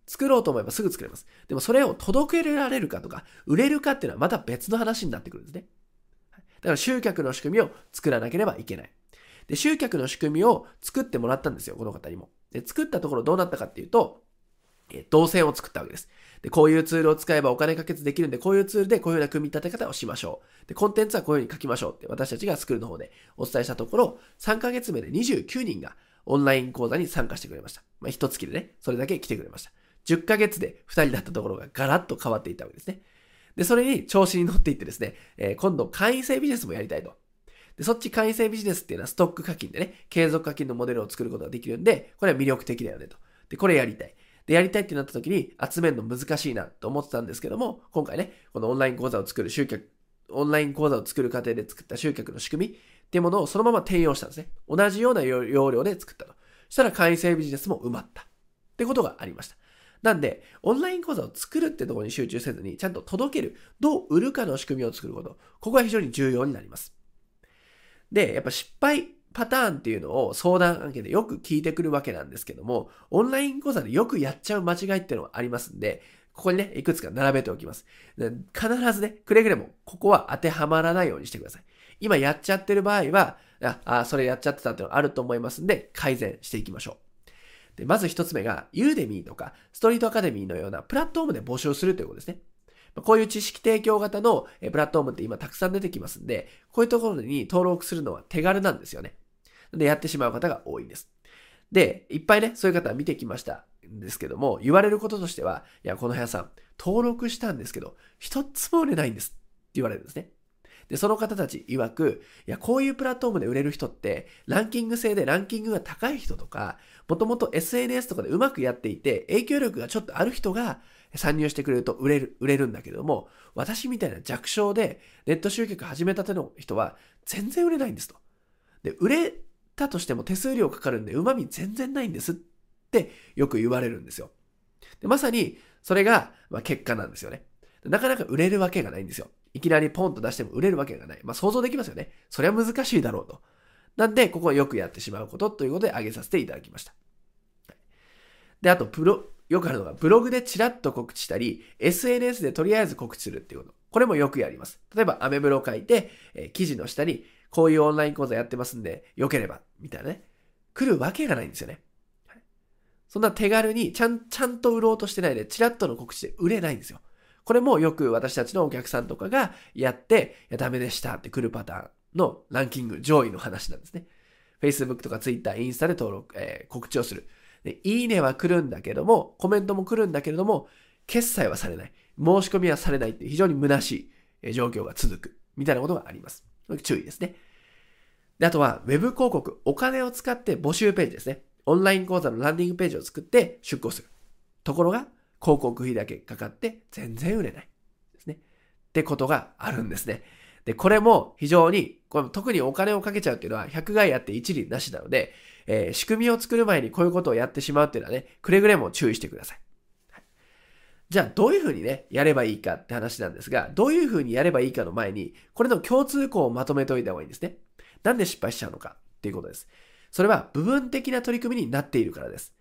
作ろうと思えばすぐ作れます。でもそれを届けられるかとか、売れるかっていうのはまた別の話になってくるんですね。だから集客の仕組みを作らなければいけない。で、集客の仕組みを作ってもらったんですよ、この方にも。で、作ったところどうなったかっていうと、え動線を作ったわけです。で、こういうツールを使えばお金かけずできるんで、こういうツールでこういうような組み立て方をしましょう。で、コンテンツはこういうふうに書きましょうって私たちがスクールの方でお伝えしたところ、3ヶ月目で29人がオンライン講座に参加してくれました。まあ、一月でね、それだけ来てくれました。10ヶ月で2人だったところがガラッと変わっていったわけですね。で、それに調子に乗っていってですね、えー、今度会員制ビジネスもやりたいと。で、そっち会員制ビジネスっていうのはストック課金でね、継続課金のモデルを作ることができるんで、これは魅力的だよねと。で、これやりたい。で、やりたいってなった時に集めるの難しいなと思ってたんですけども、今回ね、このオンライン講座を作る集客、オンライン講座を作る過程で作った集客の仕組みっていうものをそのまま転用したんですね。同じような要領で作ったと。そしたら会員制ビジネスも埋まった。ってことがありました。なんで、オンライン講座を作るってところに集中せずに、ちゃんと届ける、どう売るかの仕組みを作ること。ここが非常に重要になります。で、やっぱ失敗パターンっていうのを相談案件でよく聞いてくるわけなんですけども、オンライン講座でよくやっちゃう間違いっていうのがありますんで、ここにね、いくつか並べておきます。必ずね、くれぐれも、ここは当てはまらないようにしてください。今やっちゃってる場合は、あ、あそれやっちゃってたっていうのがあると思いますんで、改善していきましょう。で、まず一つ目が、ユーデミーとか、ストリートアカデミーのようなプラットフォームで募集するということですね。こういう知識提供型のプラットフォームって今たくさん出てきますんで、こういうところに登録するのは手軽なんですよね。で、やってしまう方が多いんです。で、いっぱいね、そういう方見てきましたんですけども、言われることとしては、いや、この部屋さん、登録したんですけど、一つも売れないんですって言われるんですね。で、その方たち曰く、いや、こういうプラットフォームで売れる人って、ランキング制でランキングが高い人とか、もともと SNS とかでうまくやっていて、影響力がちょっとある人が参入してくれると売れる、売れるんだけども、私みたいな弱小でネット集客始めたての人は全然売れないんですと。で、売れたとしても手数料かかるんで旨味全然ないんですってよく言われるんですよ。でまさにそれが、まあ、結果なんですよね。なかなか売れるわけがないんですよ。いきなりポンと出しても売れるわけがない。まあ想像できますよね。それは難しいだろうと。なんで、ここはよくやってしまうことということで挙げさせていただきました。で、あと、プロ、よくあるのが、ブログでチラッと告知したり、SNS でとりあえず告知するっていうこと。これもよくやります。例えば、アメブロ書いて、えー、記事の下に、こういうオンライン講座やってますんで、よければ、みたいなね。来るわけがないんですよね。そんな手軽に、ちゃん、ちゃんと売ろうとしてないで、チラッとの告知で売れないんですよ。これもよく私たちのお客さんとかがやって、いや、ダメでしたって来るパターンのランキング上位の話なんですね。Facebook とか Twitter、インスタで登録、えー、告知をする。で、いいねは来るんだけども、コメントも来るんだけれども、決済はされない。申し込みはされないって非常に虚しい状況が続く。みたいなことがあります。注意ですね。で、あとは、ウェブ広告、お金を使って募集ページですね。オンライン講座のランディングページを作って出稿する。ところが、広告費だけかかって全然売れない。ですね。ってことがあるんですね。で、これも非常に、これ特にお金をかけちゃうっていうのは100害あって一理なしなので、えー、仕組みを作る前にこういうことをやってしまうっていうのはね、くれぐれも注意してください。はい、じゃあ、どういうふうにね、やればいいかって話なんですが、どういうふうにやればいいかの前に、これの共通項をまとめておいた方がいいんですね。なんで失敗しちゃうのかっていうことです。それは部分的な取り組みになっているからです。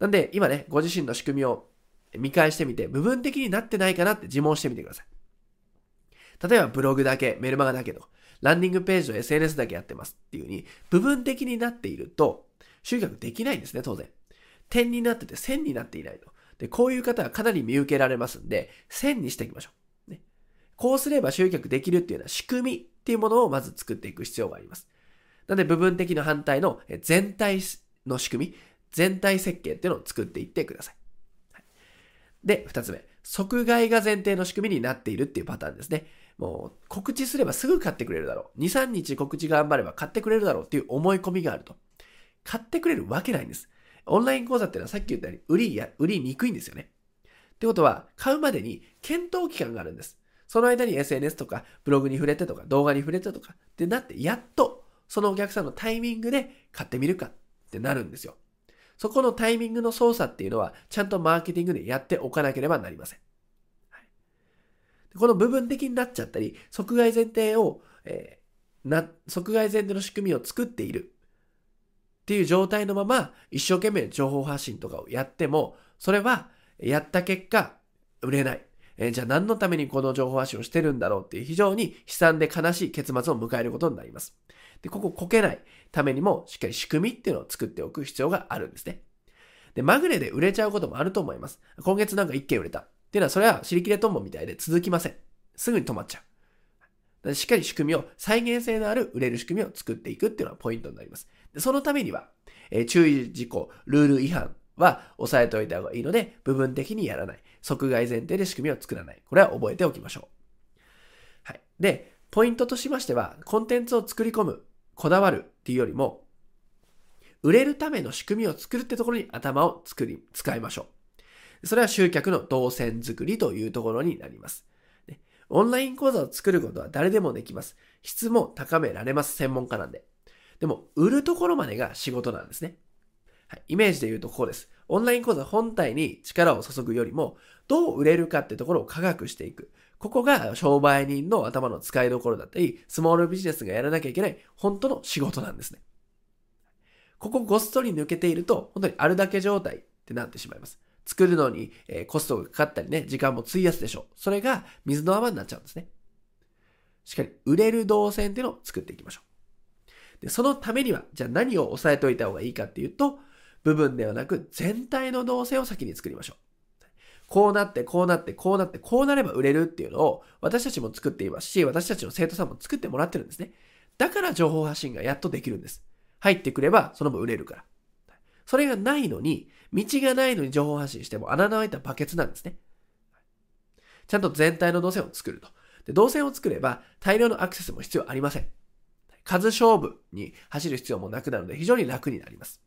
なんで、今ね、ご自身の仕組みを見返してみて、部分的になってないかなって自問してみてください。例えば、ブログだけ、メルマガだけと、ランディングページと SNS だけやってますっていう風に、部分的になっていると、集客できないんですね、当然。点になってて線になっていないと。で、こういう方はかなり見受けられますんで、線にしていきましょう。ね。こうすれば集客できるっていうような仕組みっていうものをまず作っていく必要があります。なので、部分的の反対の全体の仕組み、全体設計っていうのを作っていってください。で、二つ目。即買いが前提の仕組みになっているっていうパターンですね。もう告知すればすぐ買ってくれるだろう。2、3日告知頑張れば買ってくれるだろうっていう思い込みがあると。買ってくれるわけないんです。オンライン講座っていうのはさっき言ったように売りや、売りにくいんですよね。ってことは、買うまでに検討期間があるんです。その間に SNS とかブログに触れてとか動画に触れてとかってなってやっとそのお客さんのタイミングで買ってみるかってなるんですよ。そこのタイミングの操作っていうのはちゃんとマーケティングでやっておかなければなりません。はい、この部分的になっちゃったり、即買い前提を、えー、な、即買い前提の仕組みを作っているっていう状態のまま一生懸命情報発信とかをやっても、それはやった結果売れない。えー、じゃあ何のためにこの情報発信をしてるんだろうっていう非常に悲惨で悲しい結末を迎えることになります。で、こここけないためにもしっかり仕組みっていうのを作っておく必要があるんですね。で、まぐれで売れちゃうこともあると思います。今月なんか1件売れた。っていうのはそれは尻切れトンボみたいで続きません。すぐに止まっちゃう。しっかり仕組みを、再現性のある売れる仕組みを作っていくっていうのがポイントになります。でそのためには、えー、注意事項、ルール違反は押さえておいた方がいいので、部分的にやらない。即買前提で仕組みを作らない。これは覚えておきましょう。はい。で、ポイントとしましては、コンテンツを作り込む、こだわるっていうよりも、売れるための仕組みを作るってところに頭を作り、使いましょう。それは集客の動線作りというところになります。オンライン講座を作ることは誰でもできます。質も高められます。専門家なんで。でも、売るところまでが仕事なんですね。はい、イメージで言うとこうです。オンライン講座本体に力を注ぐよりも、どう売れるかってところを科学していく。ここが商売人の頭の使いどころだったり、スモールビジネスがやらなきゃいけない本当の仕事なんですね。ここごっそり抜けていると、本当にあるだけ状態ってなってしまいます。作るのに、えコストがかかったりね、時間も費やすでしょう。それが水の泡になっちゃうんですね。しっかり売れる動線っていうのを作っていきましょう。で、そのためには、じゃあ何を押さえておいた方がいいかっていうと、部分ではなく全体の動線を先に作りましょう。こうなって、こうなって、こうなって、こうなれば売れるっていうのを私たちも作っていますし、私たちの生徒さんも作ってもらってるんですね。だから情報発信がやっとできるんです。入ってくればその分売れるから。それがないのに、道がないのに情報発信しても穴の開いたバケツなんですね。ちゃんと全体の動線を作ると。で動線を作れば大量のアクセスも必要ありません。数勝負に走る必要もなくなるので非常に楽になります。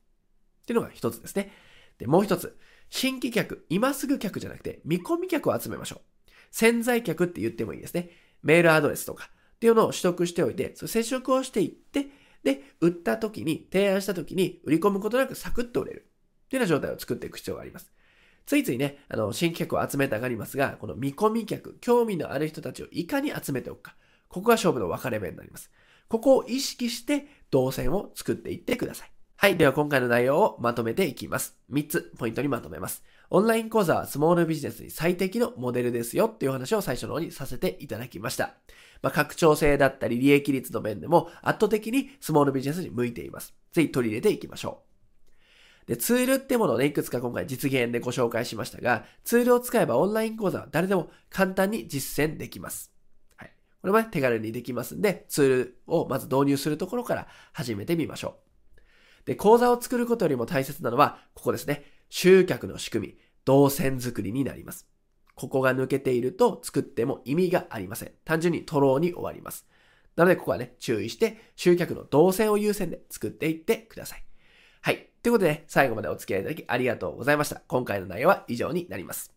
っていうのが一つですね。で、もう一つ。新規客、今すぐ客じゃなくて見込み客を集めましょう。潜在客って言ってもいいですね。メールアドレスとかっていうのを取得しておいて、接触をしていって、で、売った時に、提案した時に売り込むことなくサクッと売れる。っていうような状態を作っていく必要があります。ついついね、あの、新規客を集めたがりますが、この見込み客、興味のある人たちをいかに集めておくか。ここが勝負の分かれ目になります。ここを意識して動線を作っていってください。はい。では今回の内容をまとめていきます。3つポイントにまとめます。オンライン講座はスモールビジネスに最適のモデルですよっていう話を最初の方にさせていただきました。まあ、拡張性だったり利益率の面でも圧倒的にスモールビジネスに向いています。ぜひ取り入れていきましょう。で、ツールってものをね、いくつか今回実現でご紹介しましたが、ツールを使えばオンライン講座は誰でも簡単に実践できます。はい。これもね、手軽にできますんで、ツールをまず導入するところから始めてみましょう。で、講座を作ることよりも大切なのは、ここですね。集客の仕組み、動線作りになります。ここが抜けていると作っても意味がありません。単純にトローに終わります。なので、ここはね、注意して、集客の動線を優先で作っていってください。はい。ということで、ね、最後までお付き合いいただきありがとうございました。今回の内容は以上になります。